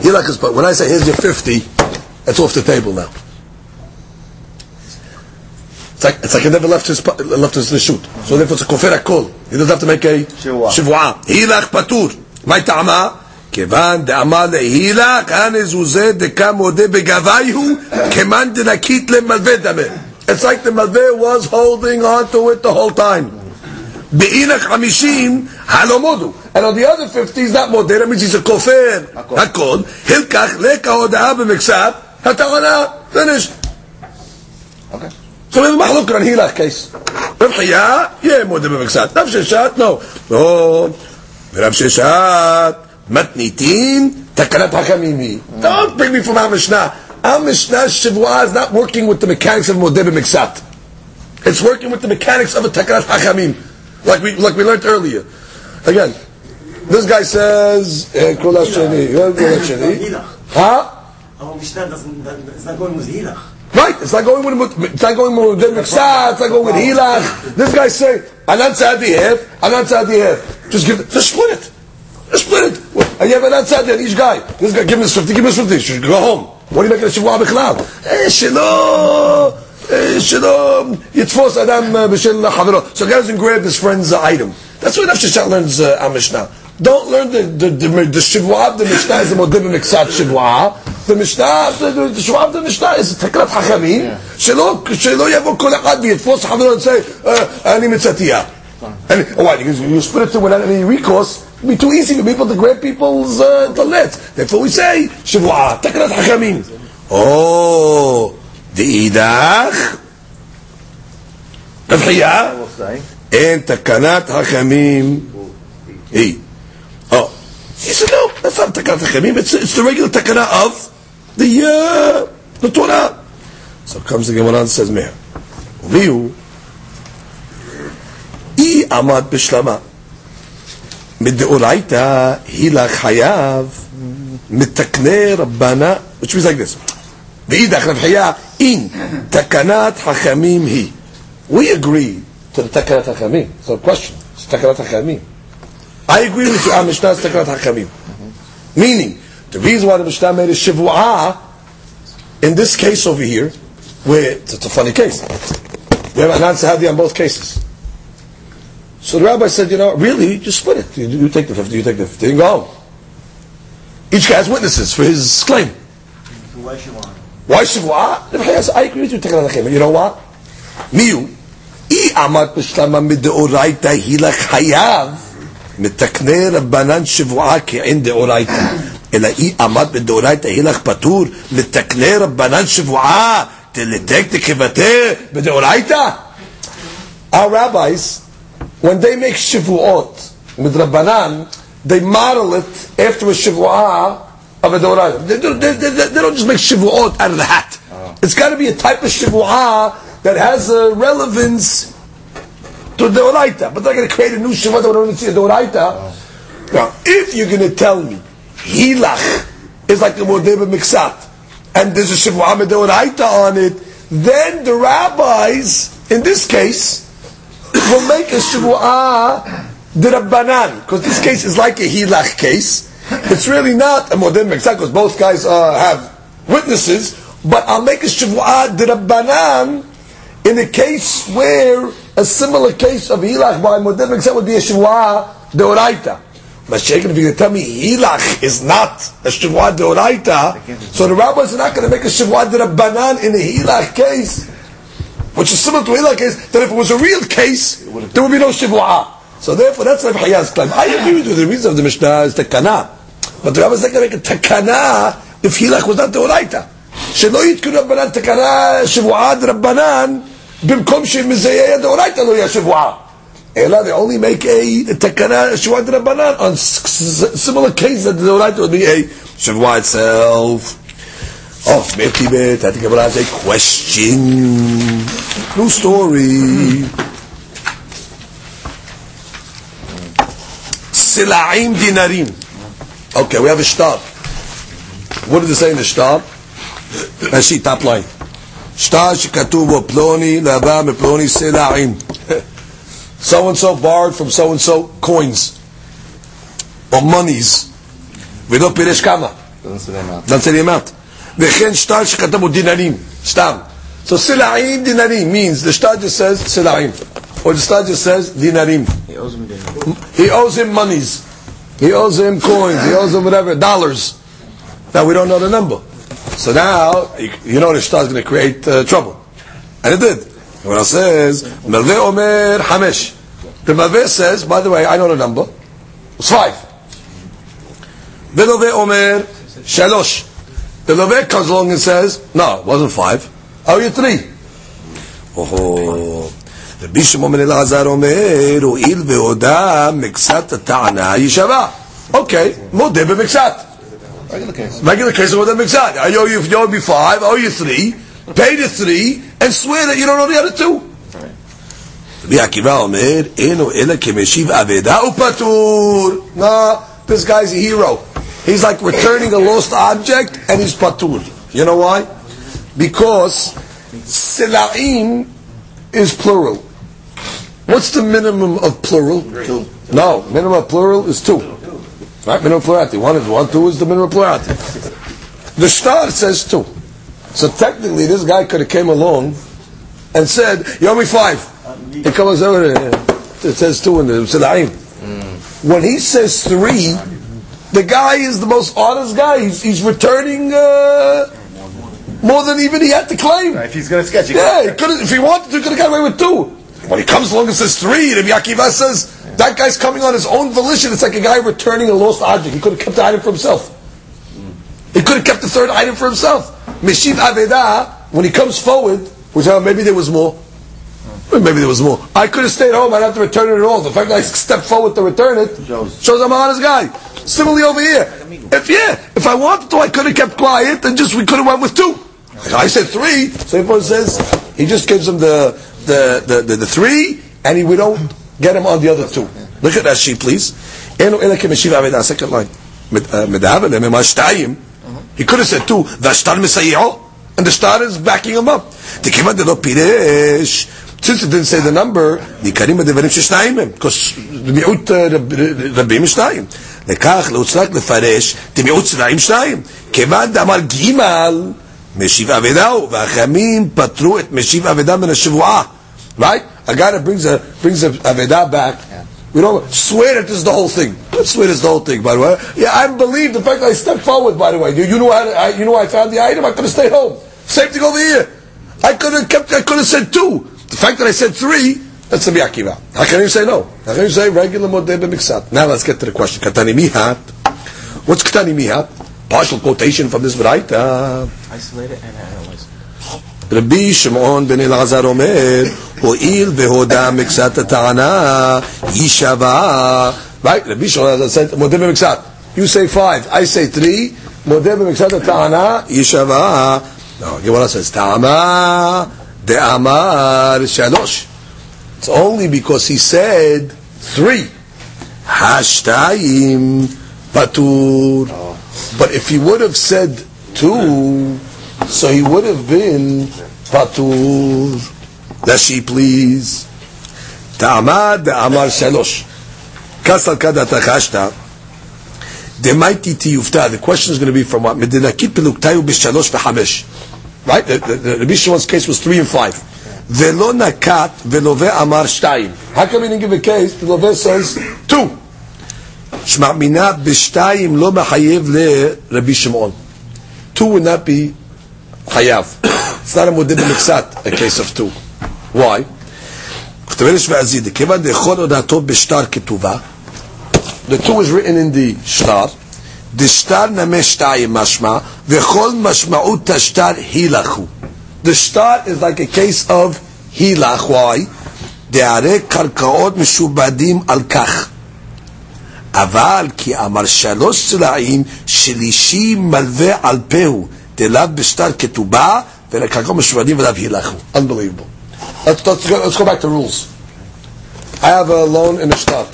Hilach is patur. When I say here's your 50, it's off the table now. It's like, it's like he never left his pa- left his reshut. So therefore it's a kofir akol. He doesn't have to make a Shivua. shivua. Hilach patur. מה טעמה? כיוון דאמר להילך, הנז זה דקה מודה בגבייהו, כמאן דנקית למלווה דמה. It's like the malveh was holding on to it the whole time. Beinach hamishim halomodu. And on the other 50 he's not moder, that means he's a kofir. Hakod. Hilkach leka hoda'a b'miksab hatahana. Finished. Okay. So we have a on hilach case. Rav Chaya, yeah, moder b'miksab. Rav Sheshat, no. No. Rav Sheshat, matnitin takanat hakamimi. Don't bring me from our Mishnah. Our Mishnah Shavua is not working with the mechanics of moder b'miksab. It's working with the mechanics of a takanat hakamim. Like we, like we learned earlier. Again, this guy says, eh, Kol HaSheni, eh? Huh? It's not going with Right, it's not going with it's not going with Miksa, it's not going with Hilach. This guy say, Anan Tzadi Hef, Anan Tzadi Hef. Just give it, just split it. Just split it. I have Anan Tzadi each guy. This guy, give me 50, give me 50. Should go home. What are you making a Shavua Bechlau? Eh, Shiloh! שלא יתפוס אדם eh, בשל חברו. So guy doesn't grab his friend's uh, item. That's what Nafsh Shach learns uh, our Mishnah. Don't learn the the the, the Shavua of the Mishnah is a modib miksat Shavua. The Mishnah, the, the, the Shavua of the Mishnah is תקלת חכמים. שלא, שלא יבוא כל אחד ויתפוס חברו and say, uh, אני מצאתיה. And oh, why? Because you split it to without any recourse. It'd be too easy for people to grab people's uh, talets. Therefore, we say Shavua, Takarat Hachamim. Oh, the idach. Rabchiyah. will say. And Takanat Hachamim. He. Oh. He said, no, that's not Takanat Hachamim. It's, it's the regular Takana of the, uh, the Torah. So comes the Gemara and says, Meir. Viu. אי עמד בשלמה. מדאורייתא הילך חייב מתקני רבנה, which means like this. we agree to the takanat hachamim. So question. It's takanat hachamim. I agree with you. Our Mishnah is takanat. Meaning, the reason why the Mishnah made a shivu'ah, in this case over here, where it's a funny case. We have an answer on both cases. So the rabbi said, you know, really, just split it. You, you take the 50, you take the 50, and go home. Each guy has witnesses for his claim. So why Why שבועה? רב חייא, I agree with you, תקן לכם. You know what? מי הוא? אי עמד בשלמה מדאורייתא הילך חייב מתקני רבנן שבועה כעין דאורייתא. אלא אי עמד בדאורייתא הילך פטור מתקני רבנן שבועה תלתק תקבתה בדאורייתא? Our rabbis, when they make shivuot with Rabbanan, they model it after a shivuah of a Doraita. They, don't- they, they, they don't just make shivuot out of the hat. Oh. It's got to be a type of shivuah that has a relevance to the Doraita. But they're going to create a new shivuah that we don't even see a Doraita. Oh. Now, if you're going to tell me Hilach is like the Modeba Miksat, and there's a shivuah with Doraita on it, then the rabbis, in this case, will make a shivu'ah dirabbanan, because this case is like a hilach case. It's really not a modern mekzah, because both guys uh, have witnesses, but I'll make a dirabbanan in a case where a similar case of hilach by modern mekzah would be a shivu'ah deoraita. Mashiach, if to tell me hilach is not a shivu'ah deoraita, so the rabbis are not going to make a shivu'ah dirabbanan in a hilach case, which is similar to a hilach case, that if it was a real case, there would be no shivu'ah. So therefore, that's Rav Hayyah's claim. I agree with you, the reason of the Mishnah is takana. But the rabbis are not going to make a takana if hilach was not deoraita. שלא יתקנו רבנן תקנה שבועה דרבנן במקום שמזייע דאורייתא לא יהיה שבועה. אלא they only make a תקנה שבועה דרבנן on s- s- similar case that דאורייתא would be a שבועה itself. Oh, maybe bit. I think Gemara has a question. New story. Silaim dinarim. Okay, we have a star. What does it say in the star? I see top line. שטר שכתוב בו פלוני לבא מפלוני סלעים. So and so borrowed from so and so coins or monies. ולא פירש כמה. Doesn't say the amount. That's the amount. וכן שטר שכתב בו דינרים. סתם. So סלעים דינרים means the star just says סלעים. Or the star just says דינרים. He owes me the He owes him monies. He owes him coins. He owes him whatever, dollars. Now we don't know the number. So now, you, you know the shtar is going to create uh, trouble. And it did. When it says, Melve Omer Hamesh. The Melve says, by the way, I know the number. It's five. Velove Omer Shalosh. The Love comes along and says, no, it wasn't five. Oh, you're three. Oh. רבי שמעון בן אלעזר אומר, הואיל והודה מקצת הטענה יישבע. אוקיי, מודה במקצת. Regular case. Regular case of what that makes out. I owe you, you owe me five, I owe you three, pay the three, and swear that you don't owe the other two. רבי עקיבא אומר, אינו אלא כמשיב אבדה ופטור. No, this guy's a hero. He's like returning a lost object and he's patur. You know why? Because sila'im is plural. What's the minimum of plural? Two. No, minimum of plural is two. Right? Minimum plurality. One is one, two is the minimum plurality. The shtar says two. So technically, this guy could have came along and said, "You owe me five. It comes over. It says two in the Silaim. When he says three, the guy is the most honest guy. He's, he's returning uh, more than even he had to claim. If he's gonna sketch, he Yeah, he if he wanted to, he could have got away with two. When he comes along and says three, Rabbi Akiva says that guy's coming on his own volition. It's like a guy returning a lost object. He could have kept the item for himself. He could have kept the third item for himself. Meshiv Aveda, when he comes forward, which uh, maybe there was more. Maybe there was more. I could have stayed home. I'd have to return it at all. The fact that I stepped forward to return it Shows. I'm an honest guy. Similarly over here, if yeah, if I wanted to, I could have kept quiet and just we could have went with two. I said three. Same person says he just gives him the the, the, the, the three, and we don't get him on the other two. Look at Rashi, please. Second uh, line. He could have said two. And the shtar is backing him up. Since it didn't say the number, because the ששניים הם, מיעוט משיב אבדה הוא, והחכמים פטרו את משיב אבדה מן השבועה. Right? A guy that brings a brings a aveda back. We don't swear that this is the whole thing. Let's swear this is the whole thing. By the way, yeah, I believe the fact that I stepped forward. By the way, you, you know how I, you know I found the item. I could have stayed home. Same thing over here. I could have kept. I could have said two. The fact that I said three, that's the Akiva. How can you say no? How can you say regular modeh b'mixat? Now let's get to the question. Katani mihat. What's katani mihat? Partial quotation from this Braita. Isolate it and analyze. רבי שמעון בן אלעזר אומר, הואיל והודה מקצת הטענה, היא שווה. Right? רבי שמעון said, מודה במקצת. You say five, I say three, מודה במקצת הטענה, היא שווה. No, Gemara says, טעמה דאמר שלוש. It's only because he said three. השתיים פטור. But if he would have said two, so he would have been patur. Rashi, please. Ta'amad amar shalosh. Kasal kada takashta. Demaiti tiyufta. The question is going to be from what? Medinakit peluktayu b'shalosh v'chamesh. Right? The, the, the Rabbi case was three and five. Velo nakat velove amar shtayim. How come he didn't give a case? The love says two. שמאמינה בשתיים לא מחייב לרבי שמעון. Two would not be חייב. It's not a מודה במקצת, a case of two. Why? כתבלש ועזיד, כיוון דכל הודעתו בשטר כתובה, the two is written in the שטר, דשטר נמה שתיים משמע, וכל משמעות השטר הילכו. The שטר is like a case of הילך, why? דהרי קרקעות משובדים על כך. אבל כי אמר שלוש צלעים שלישי מלווה על פהו דלאו בשטר כתובה ולקרקעות משובדים ולאו הילכו. Unbelievable. Let's, let's, go, let's go back to rules. I have a loan in a star.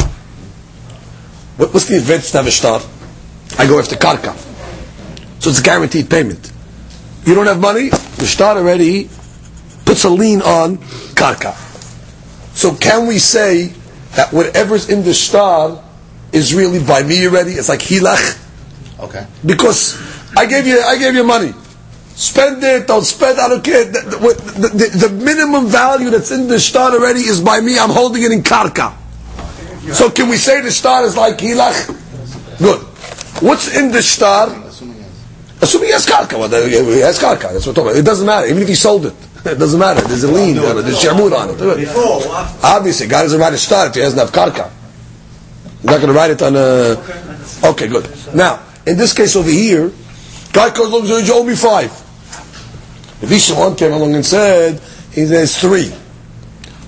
What, what's the advantage to have a star? I go after karka. So it's a guaranteed payment. You don't have money, the star already puts a lien on karka. So can we say that whatever's in the star is really by me already? It's like hilach? Okay. Because I gave you, I gave you money. Spend it, don't spend, I don't care. The, the, the, the, minimum value that's in the shtar already is by me, I'm holding it in karka. So can we say the shtar is like hilach? Good. What's in the shtar? Assuming he has karka. Well, he has karka. That's what I'm talking about. It doesn't matter. Even if he sold it. It doesn't matter. There's a lien on it. There's shamud on it. Obviously, God doesn't write a shtar if he doesn't have karka. He's not going to write it on a. Okay, good. Now, in this case over here, guy comes along and says, "You owe me five. If Shimon came along and said, he says three.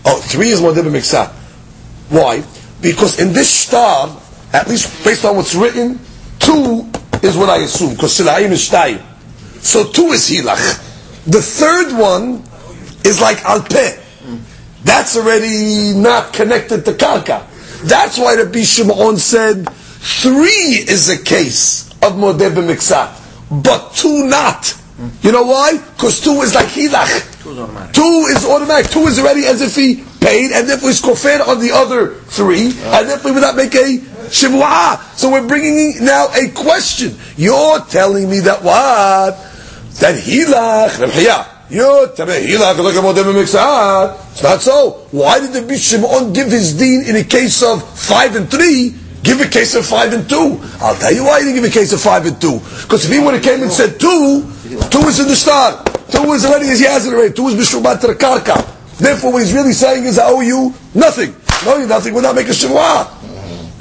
Oh, three is Modib Miksat. Why? Because in this shtar, at least based on what's written, two is what I assume, because Silaim is Shtayim. So two is Hilach. The third one is like Alpeh. That's already not connected to Karka. That's why Rabbi Shimon said three is a case of Modeh b'miksat, but two not. You know why? Because two is like Hilach. Two is automatic. Two is automatic. Two is already as if he paid, and if he's kofir on the other three, and if we would not make a shivua. So we're bringing now a question. You're telling me that what? That hilach, It's not so. Why did the Bishimon give his deen in a case of five and three? Give a case of five and two. I'll tell you why he didn't give a case of five and two. Because if he would have came and said two, two is in the shtar. Two is already as he has Yazir already. Two is Bishubat Karka. Therefore, what he's really saying is, I owe you nothing. No, you nothing will not make a shivua.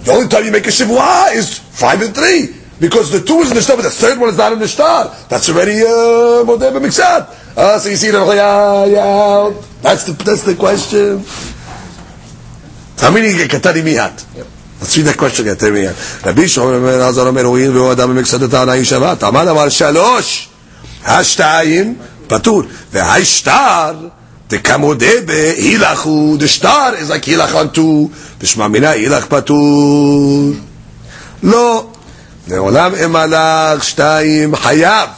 The only time you make a shivua is five and three. Because the two is in the shtar, but the third one is not in the shtar. That's already uh, modeh b'miksat. Oh, so you see the Chaya yeah. That's the, that's the question. תאמיני, קטני מיד. אז תשאיר את הקושי קטני מיד. רבי שמעון בן עזר אומר, הואיל והוא אדם במקצת הענה היא שבת. אמר אבל שלוש, השתיים פטור. והשטר דקמודה בהילך הוא דשטר, איזה כהילך ענתו, בשמע מינה הילך פטור. לא, לעולם אם הלך שתיים חייב.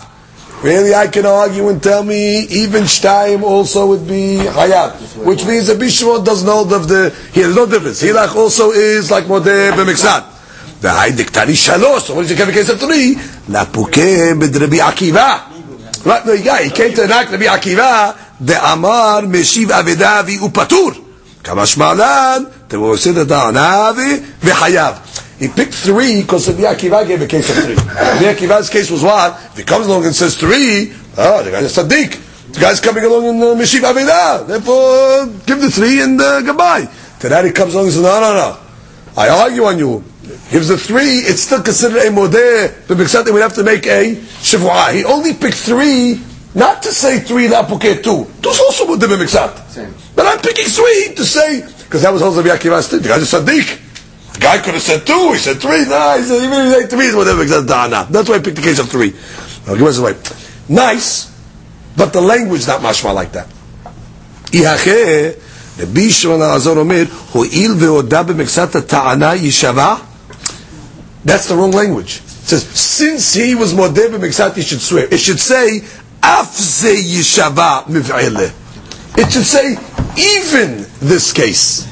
Really, I can argue and tell me even Shtaim also would be Hayat, which means the Bishmon doesn't hold of the, here, there's no difference. Hilach also is like Modeh b'miksat. The Haidik Tani so what is the case of three? Lapuke b'drabi Akiva. Right, no, yeah, he came to enact Rabbi Akiva, the Amar Meshiv Avedavi Upatur. Kama Shmalan, the Mosid Adanavi v'Hayav. He picked three because Rabbi Akiva gave a case of three. Rabbi Akiva's case was what? If he comes along and says three, oh, the guy's a tzaddik. The guy's coming along in uh, Meshiv Avedah. Therefore, give the three and uh, goodbye. To that he comes along and says, no, no, no. I argue on you. Gives the three, it's still considered a modeh, but because we have to make a shivua. He only picked three, not to say three, lapuke two. Two's also modeh b'miksat. But I'm picking three to say, because that was also Rabbi Akiva's thing. The guy's a tzaddik. The guy could have said two, he said three, no, he said, even if he said three is whatever, because dana. That's why I picked the case of three. I'll give us away. Nice, but the language not mashma like that. יחכה, רבי שמעון העזור אומר, הואיל והודה במקצת הטענה יישבע, that's the wrong language. It says, since he was modeh b'miksat, he should swear. It should say, af ze yishava miv'ele. It should say, even this case.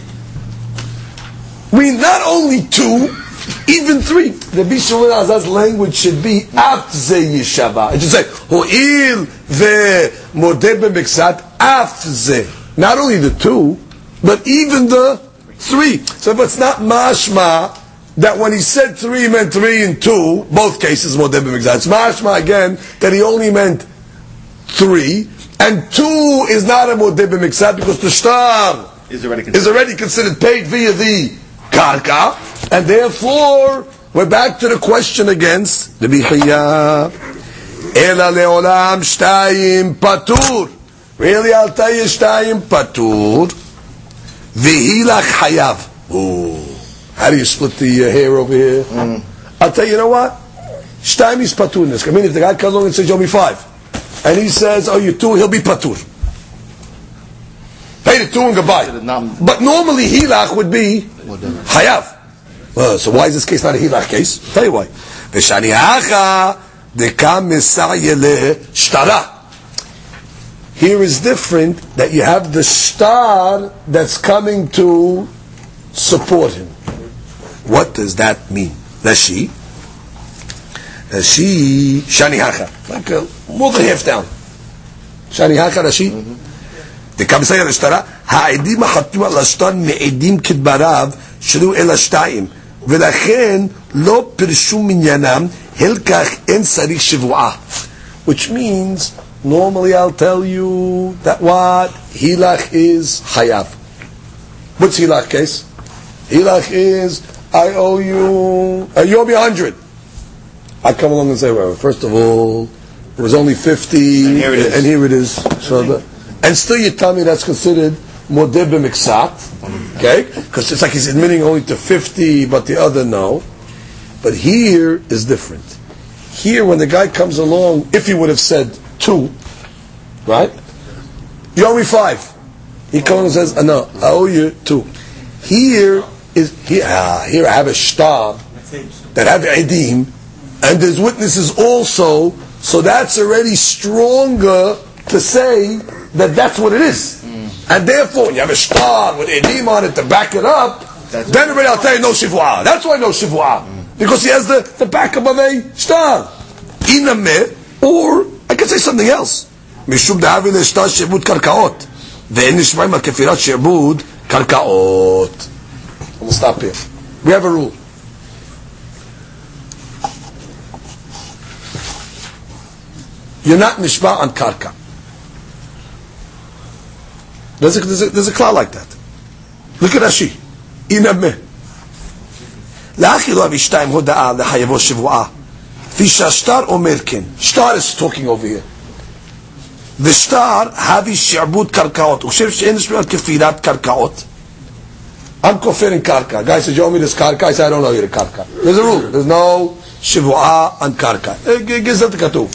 We not only two, even three. The Bishul Azaz's language should be af ze yishava. It should say, ho'il ve modeh b'miksat, af ze. Not only the two, but even the three. So if it's not mashma, that when he said three he meant three and two, both cases modeh b'miksat. It's mashma again that he only meant three, and two is not a modeh b'miksat because the shtar Is already is already considered paid via the karka, and therefore we're back to the question against the bichiyah. Ela leolam shtayim patur. Really, I'll tell you shtayim patur. Vihilach hayav. Ooh. How do you split the uh, hair over here? I'll tell you, you know what? Shtayim is patur in this. I mean, if the guy comes along and says, "You'll be five," and he says, "Oh, you two," he'll be patur. Pay the two and goodbye. But normally hilach would be hayav. Well, so why is this case not a hilach case? tell you why. V'shaniacha dekam misayele shtara. Here is different that you have the star that's coming to support him. What does that mean? Rashi. Rashi shaniacha. Like a, more than half down. Shani shaniacha Rashi. דקה מסייע לשטרה, העדים החתומים על השטר מעידים כדבריו שלו אל השתיים, ולכן לא פירשו מניינם, הלקח אין צריך שבועה. Which means, normally I'll tell you that what? Hilach is hayav. What's Hilach case? Hilach is, I owe you, uh, you owe me a hundred. I come along and say, well, first of all, it was only 50, And here it is. and here it is. So the, and still you tell me that's considered modeh b'miksat, okay? Because it's like he's admitting only to 50, but the other no. But here is different. here when the guy comes along, if he would have said two, right? You owe me five. He comes and says, uh, no, I owe you two. Here is here, ah, here I have a shtar that have edim, and there's witnesses also. So that's already stronger to say that that's what it is. Mm. And therefore, when you have a shtar with edim on it to back it up, that's then everybody will tell you no shivua. That's why no shivua. Mm. Because he has the, the backup of a shtar. in a me. or I could say something else. משום דהבי לשטר שעבוד קרקעות, ואין נשמעים על כפירת שעבוד קרקעות. We'll stop here. We have a rule. You're not nishma on karka. There's a, there's a, there's a cloud like that. Look at Rashi. a לאכילו אבישתיים הודאה לחייבו שבועה. כפי שהשטר אומר כן. שטר is talking over here. The shtar הביא שעבוד קרקעות. הוא חושב שאין לשמור על כפילת קרקעות. I'm conferring karka. Guys, says, you owe me this karka? I say, I don't know you're a karka. There's a rule. There's no שבועה and karka. Eh, it כתוב.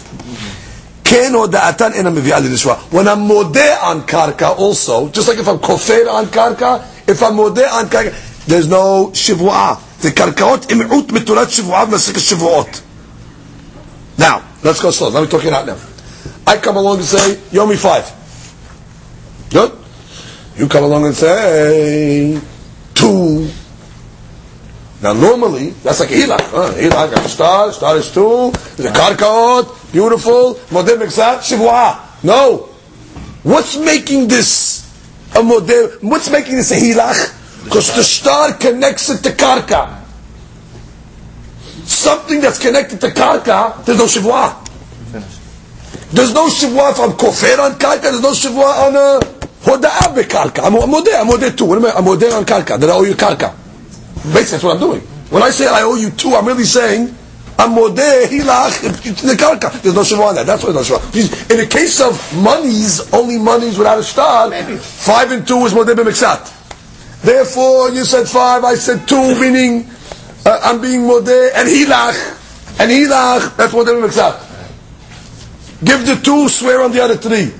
כן הודעתן אינה מביאה לנשואה. When I'm מודה on קרקע also, just like if I'm כופר on קרקע, if I'm מודה on קרקע, there's no שבועה. זה קרקעות עם מיעוט מתורת שבועה ומסכת שבועות. Now, let's go slow. Let me talk it out now. I come along and say, you owe me five. Good? You come along and say, two. Now normally, that's like a hilach. Huh? Hilach, got a shtar, shtar is two, a karkaot, beautiful, modem mixat, shivua. No. What's making this a modem, what's making this a hilach? Because the shtar connects it to karka. Something that's connected to karka, there's no shivua. There's no shivua if I'm kofer on karka, there's no shivua on a hoda'ah bekarka. I'm, I'm modeh, I'm modeh too. What am Basically, that's what I'm doing. When I say I owe you two, I'm really saying I'm modeh hilach. There's no shivua on that. That's why there's no shivua. In the case of monies, only monies without a shtar, five and two is modeh b'mixat. Therefore, you said five, I said two, meaning uh, I'm being modeh and hilach, and hilach. That's modeh b'mixat. Give the two, swear on the other three.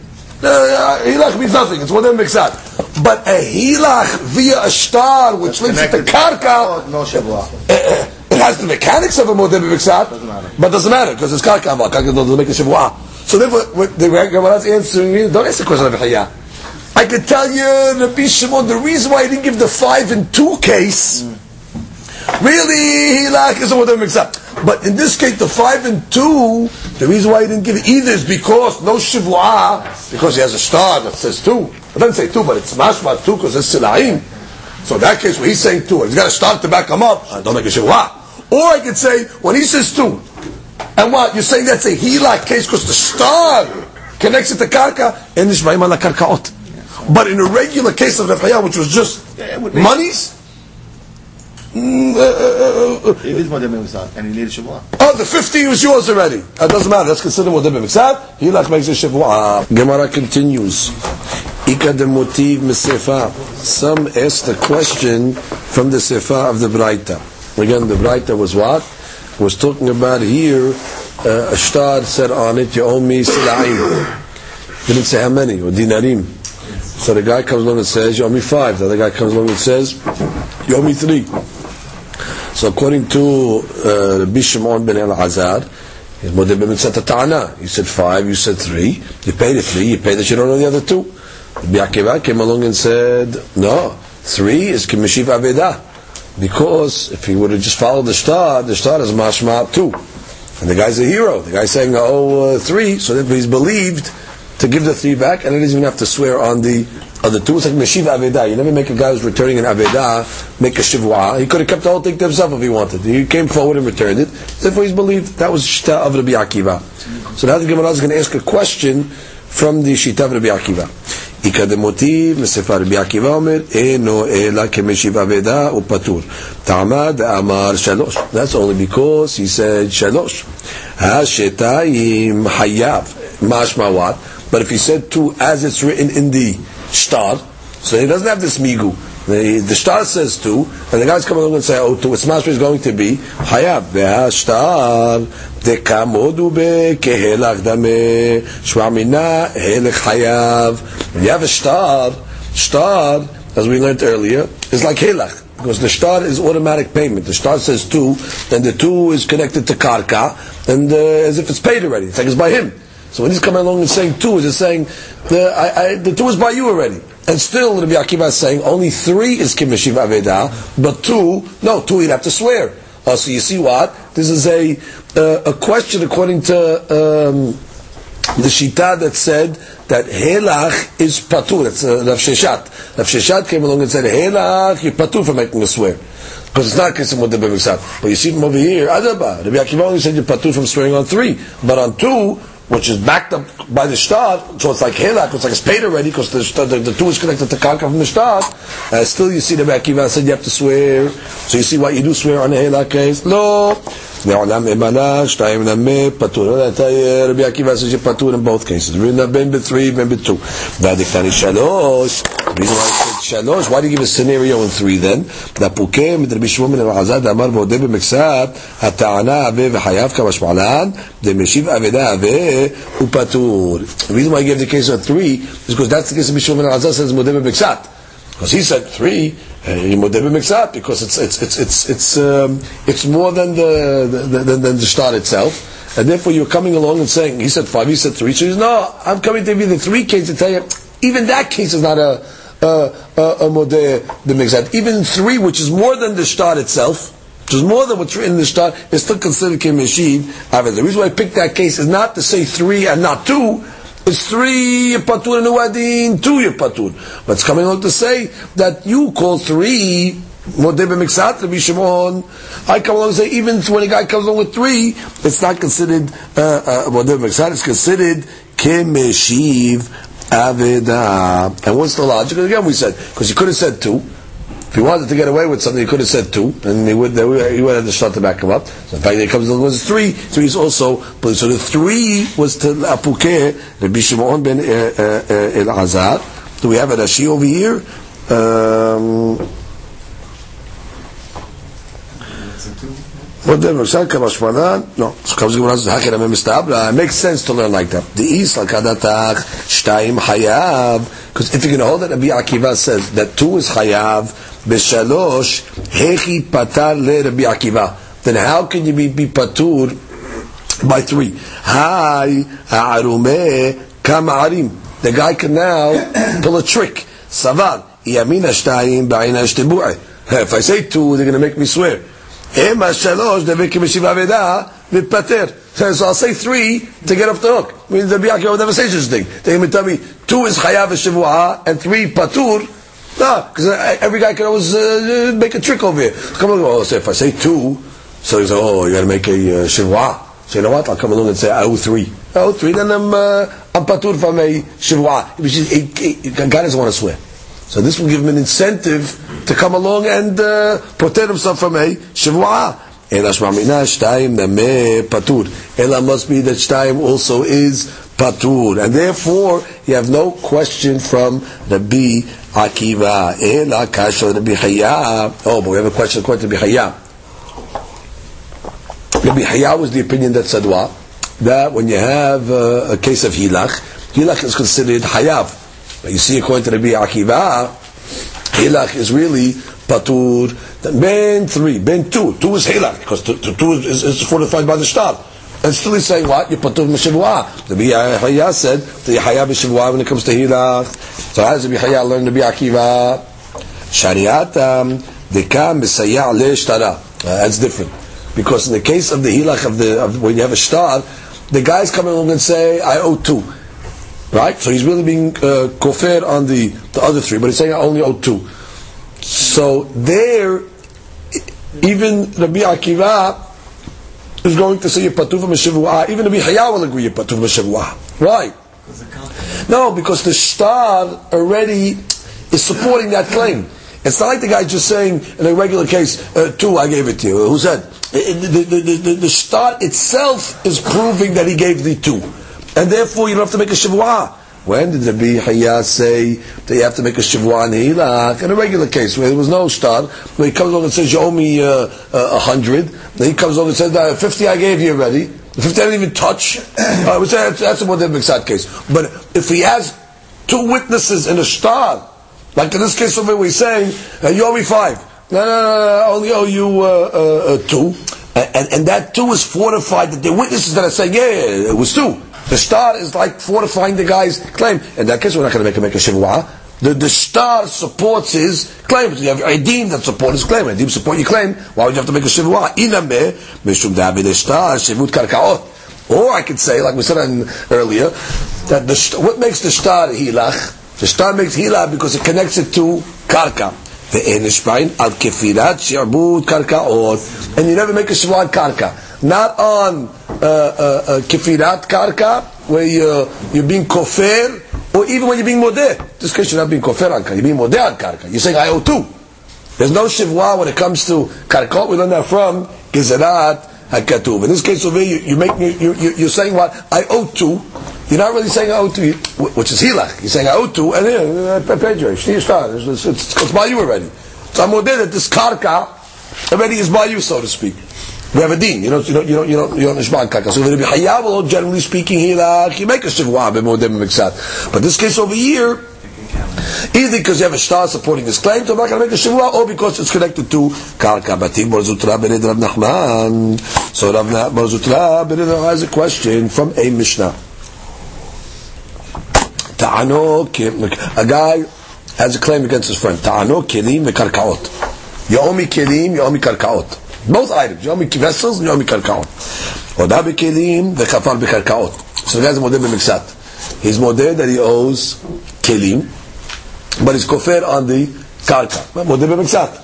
Uh, hilach means nothing. It's modeh b'mixat. But a hilach via a shtar, which links it to karka, No uh, it has the mechanics of a modeh b'mixat, but doesn't matter because it's karka. Karka doesn't make a shavua. So therefore, what the Gemara's answering me, don't ask the question of Chaya. I can tell you, Rabbi Shimon, the reason why he didn't give the five and two case, really, he hilach is a modeh b'mixat. But in this case, the five and two, the reason why he didn't give it either is because no shivua, because he has a shtar that says two. It doesn't say two, but it's mashma two because it's silaim. So in that case, when he's saying two, he's got a shtar to back him up, I don't make a shivua. Or I could say, when he says two, and what, you're saying that's a hilak case because the star connects it to karka, and nishmaim ala karkaot. But in a regular case of Rechaya, which was just Yeah, monies, Mm, uh, uh, uh, it is modem b'mixat, and you need a shavua. Oh, the 50 was yours already. That doesn't matter. That's considered what they've Miksad. He like makes a shavua. Gemara continues. Ika de motiv mesefa. Some asked the question from the sefa of the Braita. Again, the Braita was what? Was talking about here, uh, a shtar said on it, you owe me sila'im. Didn't say how many, or dinarim. So the guy comes along and says, you owe me five. The other guy comes along and says, you owe me three. So according to uh, Rabbi Shimon ben. You said five, you said three. You paid the three, you paid that you don't know the other two. Rabbi Akiva came along and said, no, three is Kimishiv Aveda. Because if he would have just followed the shtar, the shtar is mashma two. And the guy's a hero. The guy's saying, oh, uh, three, so therefore he's believed to give the three back, and he doesn't even have to swear on the other two. It's like Meshiv Aveda. You never make a guy who's returning an Aveda make a Shivwa. He could have kept the whole thing to himself if he wanted. He came forward and returned it. Therefore he's believed that was Shita of Rabbi Akiva. So now the Gemara is going to ask a question from the Shita of Rabbi Akiva. עיקר דמוטיב מספר רבי עקיבא אומר אינו אלא כמשיב אבדה ופטור טעמה דאמר שלוש that's only because he said שלוש השתיים חייב משמע what but if he said two as it's written in the shtar, so he doesn't have this migu. The, the shtar says two, and the guys come along and say, oh, two, it's master is going to be hayab. והשטר דקמודו כהלך דמה, שמע מינה helach חייב. You have a shtar, shtar, as we learned earlier, is like helach. Because the shtar is automatic payment. The shtar says two, and the two is connected to karka, and uh, as if it's paid already. It's like it's by him. So when he's coming along and saying two, he's saying the, I, I, the two is by you already. And still, Rabbi Akiva is saying only three is kimeshiv aveda, but two, no, two he'd have to swear. Uh, so you see what? This is a uh, a question according to um, the shita that said that helach is patur. It's uh, Rav Sheshat. Rav Sheshat came along and said helach you're patur for making a swear. Because it's not kisim with the b'miksat. But you see from over here, adaba. Rabbi Akiva only said you're patur from swearing on three, but on two which is backed up by the star, so it's like helak, it's like it's paid already because the, the, the two is connected to karka from the star. Uh, still, you see the Akiva said you have to swear. So you see what you do swear on a helak case. No. לעולם אמנה, שתיים נמה, פטור. רבי עקיבא says you're פטור in both cases. בין ב-3, בין ב-2. והדקתני שלוש. The reason why I said שלוש, why do you give a scenario in 3 then? לפוקה, מדרבי שמעון בן אלעזר, דאמר ועודה במקצת, הטענה עבה וחייב כמשמע להן, דמשיב אבדה עבה ופטור. The reason why I gave the case of 3 is because that's the case of Bishop ben Elazar says מודה במקצת. Because he said three, uh, because it's it's it's it's it's um, it's more than the, the, the than the start itself, and therefore you're coming along and saying he said five, he said three. So he says, no, I'm coming to give you the three case to tell you even that case is not a a, a, a modeh the mixat. Even three, which is more than the start itself. Which is more than what's written in the start, is still considered kimeshiv. The reason why I picked that case is not to say three and not two, it's three patur and uadin, two patur. But it's coming on to say that you call three modeh b'miksat. I come along and say even when a guy comes along with three, it's not considered uh, uh, modeh b'miksat. It's considered kemeshiv aveda. And what's the logic? Again, we said because he could have said two. If he wanted to get away with something, he could have said two, and he would he would have to start to back him up. So in fact, he comes with three. Three is also so the three was to Apuke Rabbi Shimon ben uh, uh, El Azar. Do we have a Rashi over here? Um, what? No. So comes Gemara Amem It makes sense to learn like that. The East, Lakadatach, Shtaim Hayav. Because if you can hold that, Rabbi Akiva says that two is Hayav, B'shalosh Hechi Patar Le Rabbi Akiva. Then how can you be, be Patur by three? Hai, Ha'arume, Kam Arim. The guy can now pull a trick. Shtaim, Ba'ina If I say two, they're going to make me swear. So I'll say three to get off the hook. I mean, the Biyaki would never say such a thing. They would tell me two is chayav v'shivuah and three patur. No, because uh, every guy can always uh, uh, make a trick over here. Come along, oh, so if I say two, so he's like, oh, you got to make a uh, shivuah. So you know what? I'll come along and say I owe three. I owe three, then I'm uh, I'm patur from a shivuah. God doesn't want to swear. So this will give him an incentive to come along and uh, protect himself from a shivwa. אלא שמע מינה שתיים נמה פטור. אלא must be that שתיים also is patur. And therefore, you have no question from Rabbi Akiva. Ela kasha Rabbi Chaya. Oh, but we have a question according to Rabbi Chaya. Rabbi Chaya was the opinion that said what? That when you have uh, a case of hilach, hilach is considered hayav. But you see, according to Rabbi Akiva, hilach is really patur. Then ben three, ben two, two is hilach because two, two is, is fortified by the shtar. And still he's saying what? You put to Meshivwa. The Bihaya said the Yahya B'Shivwa when it comes to Hilach. So how does the Bihaya learn the Bi'akiva? Shariatam dekam b'sayah le'shtara. Uh, that's different. Because in the case of the Hilach of the, of when you have a shtar, the guys come along and say, I owe two. Right? So he's really being uh, kofir on the, the other three, but he's saying I only owe two. So there, even Rabbi Akiva is going to say Patuv Meshavua. Even the Bihaya will agree Patuv Meshavua. Right. No, because the shtar already is supporting that claim. It's not like the guy just saying in a regular case, uh, two, I gave it to you. Who said? The, the, the, the, the shtar itself is proving that he gave the two. And therefore you don't have to make a shavua. When did Rabbi Hayya say that you have to make a shivua and hilach? In a regular case where there was no shtar, where he comes along and says you owe me uh, uh, a hundred, then he comes along and says uh, fifty I gave you already. The fifty I didn't even touch. Uh, which that's, that's a more difficult case. But if he has two witnesses in a shtar, like in this case over we're saying uh, you owe me five. No, no, no, no, I only owe you uh, uh, uh, two. And, and that two is fortified that the witnesses that are saying, yeah, yeah, it was two. The shtar is like fortifying the guy's claim. In that case, we're not going to make him make a shivua. The, the shtar supports his claim. So you have Edim that support his claim. Edim support your claim. Why would you have to make a shivwa? Inameh, mishum da'abid shtar, shivut karkaot. Or I could say, like we said earlier, that the, what makes the shtar hilach? The shtar makes hilach because it connects it to karka. ואין אשפיין על כפירת שעבוד קרקעות. And you never make a shivua karka. Not on uh, uh, uh, kefirat karka, where you're, you're being kofer, or even when you're being modeh. This case you're not being kofer on karka, you're being modeh on karka. You're saying I owe two. There's no shivua when it comes to karkot. We learn that from Gezerat HaKatuv. In this case over here, you, you make, you, you, you're saying what? I owe two. You're not really saying I owe two, which is hilach. You're saying I owe two, and then I paid you. It's, it's, it's, it's by you already. So I'm modeh that this karka already is by you, so to speak. We have a deen. You know, you don't, you don't, you don't, you don't nishman karka. So Rabbi Hayav, generally speaking, you make a shivwa. But this case over here, either because you have a shtar supporting his claim, so I'm not going to make a shivwa, or because it's connected to karka. Batim Barzutra bered Rav Nachman. So Rav Barzutra bered has a question from a Mishnah. Ta'ano, a guy has a claim against his friend. Ta'ano kelim v'karkaot. You me kelim, you me karkaot. Both items. Yomi vessels and Yomi karkaot. Oda bekelim v'chafar b'karkaot. So the guy's modeh b'miksat. He's modeh that he owes kelim, but he's kofer on the karka. Modeh b'miksat.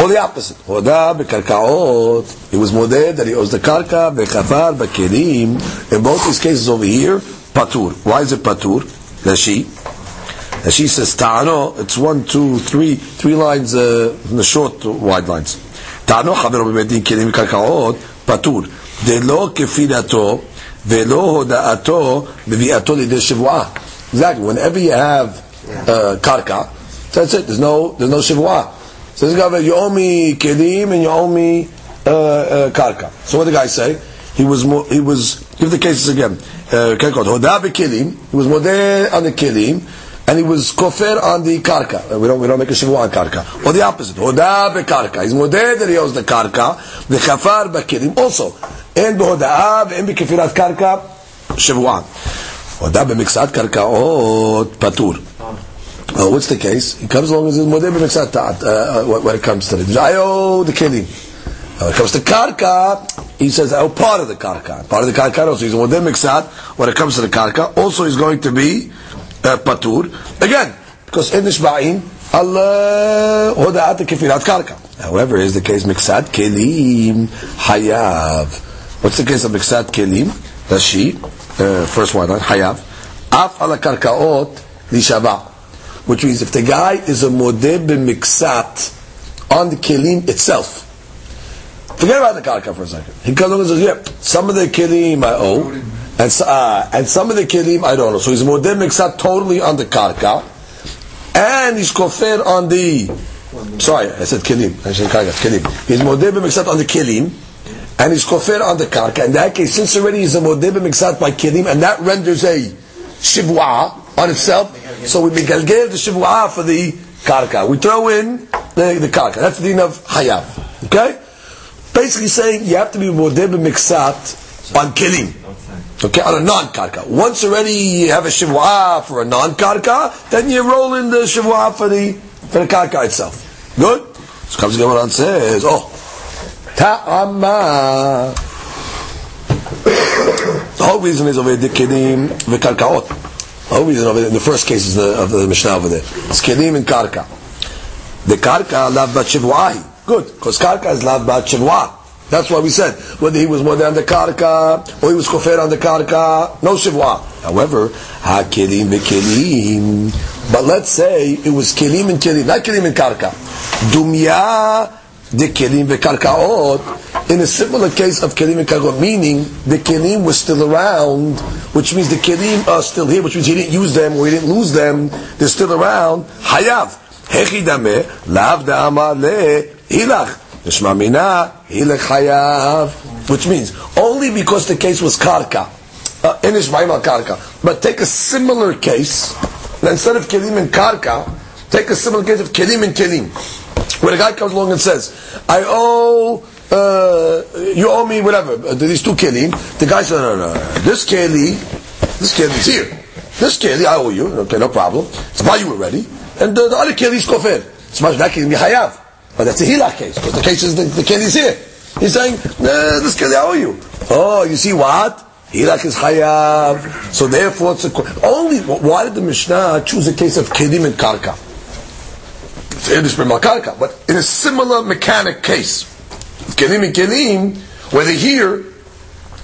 Or the opposite. Oda b'karkaot. He was modeh that he owes the karka v'chafar b'kelim. In both these cases over here, patur. Why is it patur? Rashi. Rashi says ta'ano. It's one, two, three, three lines uh, the short, wide lines. טענו חברו בבית דין כלים קרקעות, פטור. דלא כפילתו ולא הודעתו בביאתו לידי שבועה. Exactly. Whenever you have uh, karka, that's it. There's no, there's no shivua. So this guy, you owe me kelim and you owe me uh, uh, karka. So what did the guy say? He was, he was, give the cases again. Uh, hoda kelim. He was modeh on the kelim and he was kofer on the karka. We don't, we don't make a shivu on karka. Or the opposite. Hoda bekarka. He's modeh that he owes the karka. The chafar bakirim also. En behoda'ah and bekefirat karka shivuan. Hoda bemiksat karkaot patur. Uh, what's the case? He comes along and modeh bemiksat ta'at, uh, when it comes to it. I owe the kelim. When it comes to karka, he says, I owe part of the karka. Part of the karka also. He's modeh miksat. When it comes to the karka, also he's going to be uh. Again, because in nishba'in al hoda'at kefirat karka. However, is the case miksat kelim hayav. What's the case of miksat kelim? Rashi, uh, first one, hayav. Af ala karkaot lishaba. Which means if the guy is a modeh b'miksat on the kelim itself, Forget about the karka for a second. He comes along and says, "Yeah, some of the kelim I owe, and uh, and some of the kelim I don't know." So he's modem miksat totally on the karka, and he's kofer on the. Sorry, I said kelim. I said karka. Kelim. He's modem miksat on the kelim, and he's kofer on the karka. In that case, since already he's a modem miksat by kelim, and that renders a shivua on itself, so we megalgel the shivua for the karka. We throw in the, the karka. That's the din of hayav. Okay basically saying you have to be modeh miksat on kilim. Okay, on a non-karka. Once already you have a shivua for a non-karka, then you roll in the shivua for the for the karka itself. Good. So comes the Gemara and says, "Oh, ta'ama." the whole reason is over the kelim v'karkaot. The whole reason over there, in the first case is the, of the Mishnah over there. It's kelim and karka. The karka lav bat shivua. Good, because karka is lav bat shivua. That's why we said whether he was more than the karka or he was kofer on the karka, no shivua. However, hakelim bekelim. But let's say it was kelim and kelim, not kelim and karka. Dumya de kelim bekarkaot. in a similar case of kelim and karkot, meaning the kelim was still around, which means the kelim are still here, which means he didn't use them or he didn't lose them, they're still around, hayav. Hechi dameh, lav da'ama le hilach. Which means, only because the case was karka, uh, inish al karka. But take a similar case, instead of kelim and karka, take a similar case of kelim and kelim. When a guy comes along and says, I owe, uh, you owe me whatever, uh, these two kelim, the guy says, no, no, no, this keli, this keli is here. This keli, I owe you, okay, no problem. It's by you already. And the, the other keli is kofir. It's much that keli hayav. But that's a hilach case, because the case is the, the is here. He's saying, nah, this keli I owe you. Oh, you see what? Hilach is hayav. So therefore, it's a, only, why did the Mishnah choose a case of kelim and karka? It's but in a similar mechanic case, kelim and kelim, where they hear,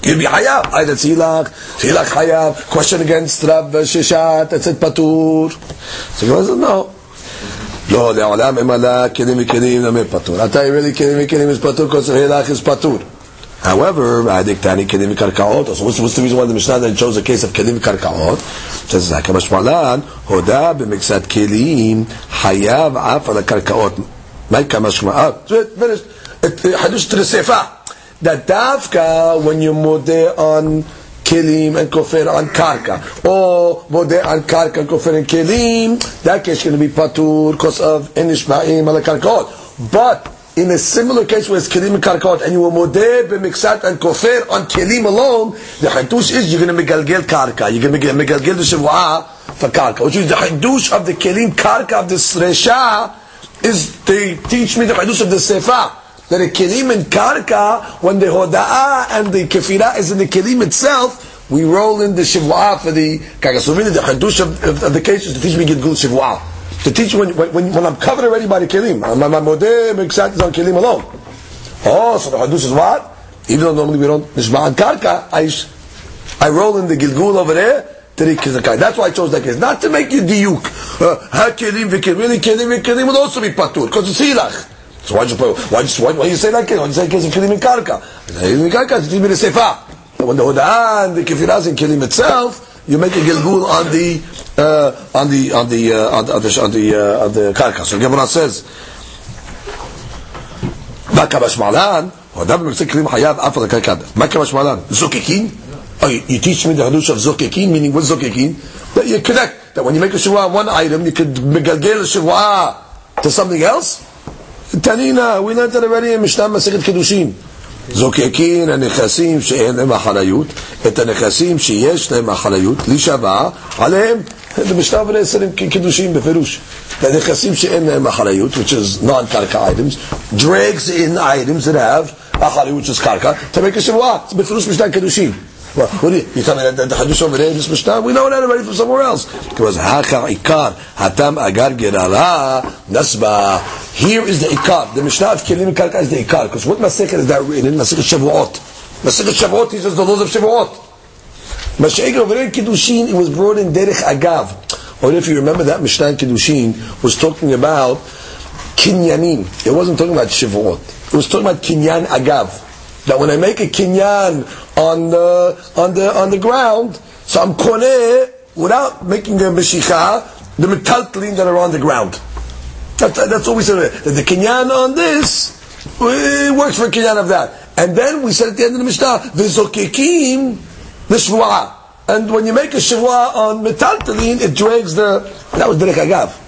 you'd be hayav. Either hilach, hilach hayav. Question against Rav Sheshet, that's it patur. So he says, no. לא, לעולם אם עלה כלים וכלים נמי פטור. אתה really כלים וכלים is פטור, because הילך is פטור. However, I think Tani Kedim Karkaot. So what's, what's the reason why the Mishnah then chose a case of Kedim Karkaot? Says Zaka Mashmalan, Hoda b'miksat Kelim, Hayav af al Karkaot. Maika Mashmalan. Finished. Hadush to the Sefa. That Davka, when you modeh on kelim and kofir on karka, oh, or bodeh on karka and kofir and kelim, that case is going to be patur because of inish ma'im ala karkaot. But in a similar case where it's kelim and karkaot, and you were modeh b'miksat and kofir on kelim alone, the hadush is you're going to megalgel karka, you're going to megalgel the shivua for karka, which is the hadush of the kelim karka of the sresha is they teach me the hadush of the sefa that a kelim and karka, when the hoda'ah and the kefira is in the kelim itself, we roll in the shivwa for the karka. So really the hadush of, of, of the case is to teach me gilgul shivwa. To teach when, when, when I'm covered already by the kelim. My, modeh is on kelim alone. Oh, so the hadush is what? Even though normally we don't nishma and karka, I, I roll in the gilgul over there, that's why I chose that case. Not to make you diuk. Uh, ha kelim v'kelim, really kelim v'kelim would also be patur, because it's hilach. So why you put, why, why, why you say that case? Why you say case of kilim in karka? Kilim karka is kilim sefa. When the hoda'ah and the kifiraz in kilim itself, you make a gilgul on the uh, on the on the uh, on the on the on the, uh, on the karka. So Gemara says, "Ma kabash malan." hoda'ah b'mitzvah kilim hayav af al karka. Ma kabash malan. Zokekin. Oh, you, you teach me the hadush of zokekin, meaning what zokekin? That you connect that when you make a shivua on one item, you could megalgel a shivua to something else. תנינה, הוא ינהל את הנמלים, משנה מסכת קידושין. זוקקין הנכסים שאין להם אחריות, את הנכסים שיש להם אחריות, להישבע עליהם. במשנה בשלב הנעשרים קידושים בפירוש. הנכסים שאין להם אחריות, which is non-קרקע items, drags in items that have אחריות של קרקע, תמיד כשבועה, בפירוש משנה קידושין. What do you, you tell me that the Hadush over there in this Mishnah? We know that already from somewhere else. Because Haka Ikar, Hatam Agar Gerara, Nasba. Here is the Ikar. The Mishnah of Kelim Karka is the Ikar. Because what Masechet is that written? Masechet Shavuot. Masechet Shavuot teaches the laws of Shavuot. Masechet over there in Kiddushin, it was brought in Derech Agav. Or if you remember that Mishnah in Kiddushin was talking about Kinyanim. It wasn't talking about Shavuot. It was talking about Kinyan Agav that when I make a kinyan on the on the on the ground, so I'm koneh without making a meshicha the metaltlin that are on the ground. That, that, that's what we said. That the kinyan on this it works for kinyan of that. And then we said at the end of the Mishnah, the zokikim the shvuah. And when you make a shvuah on metaltlin, it drags the that was derek agav.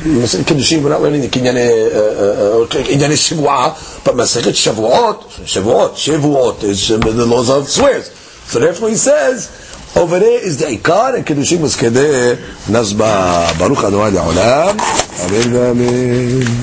Kiddushin we're not learning the Kinyan, uh, Kinyan Shavuot, but Masechet Shavuot, Shavuot, Shavuot is the laws of swears. So therefore he says, over there is the Ikar, and Kiddushin was Kedeh Nazba. Baruch Adonai Le'olam. Amen, amen.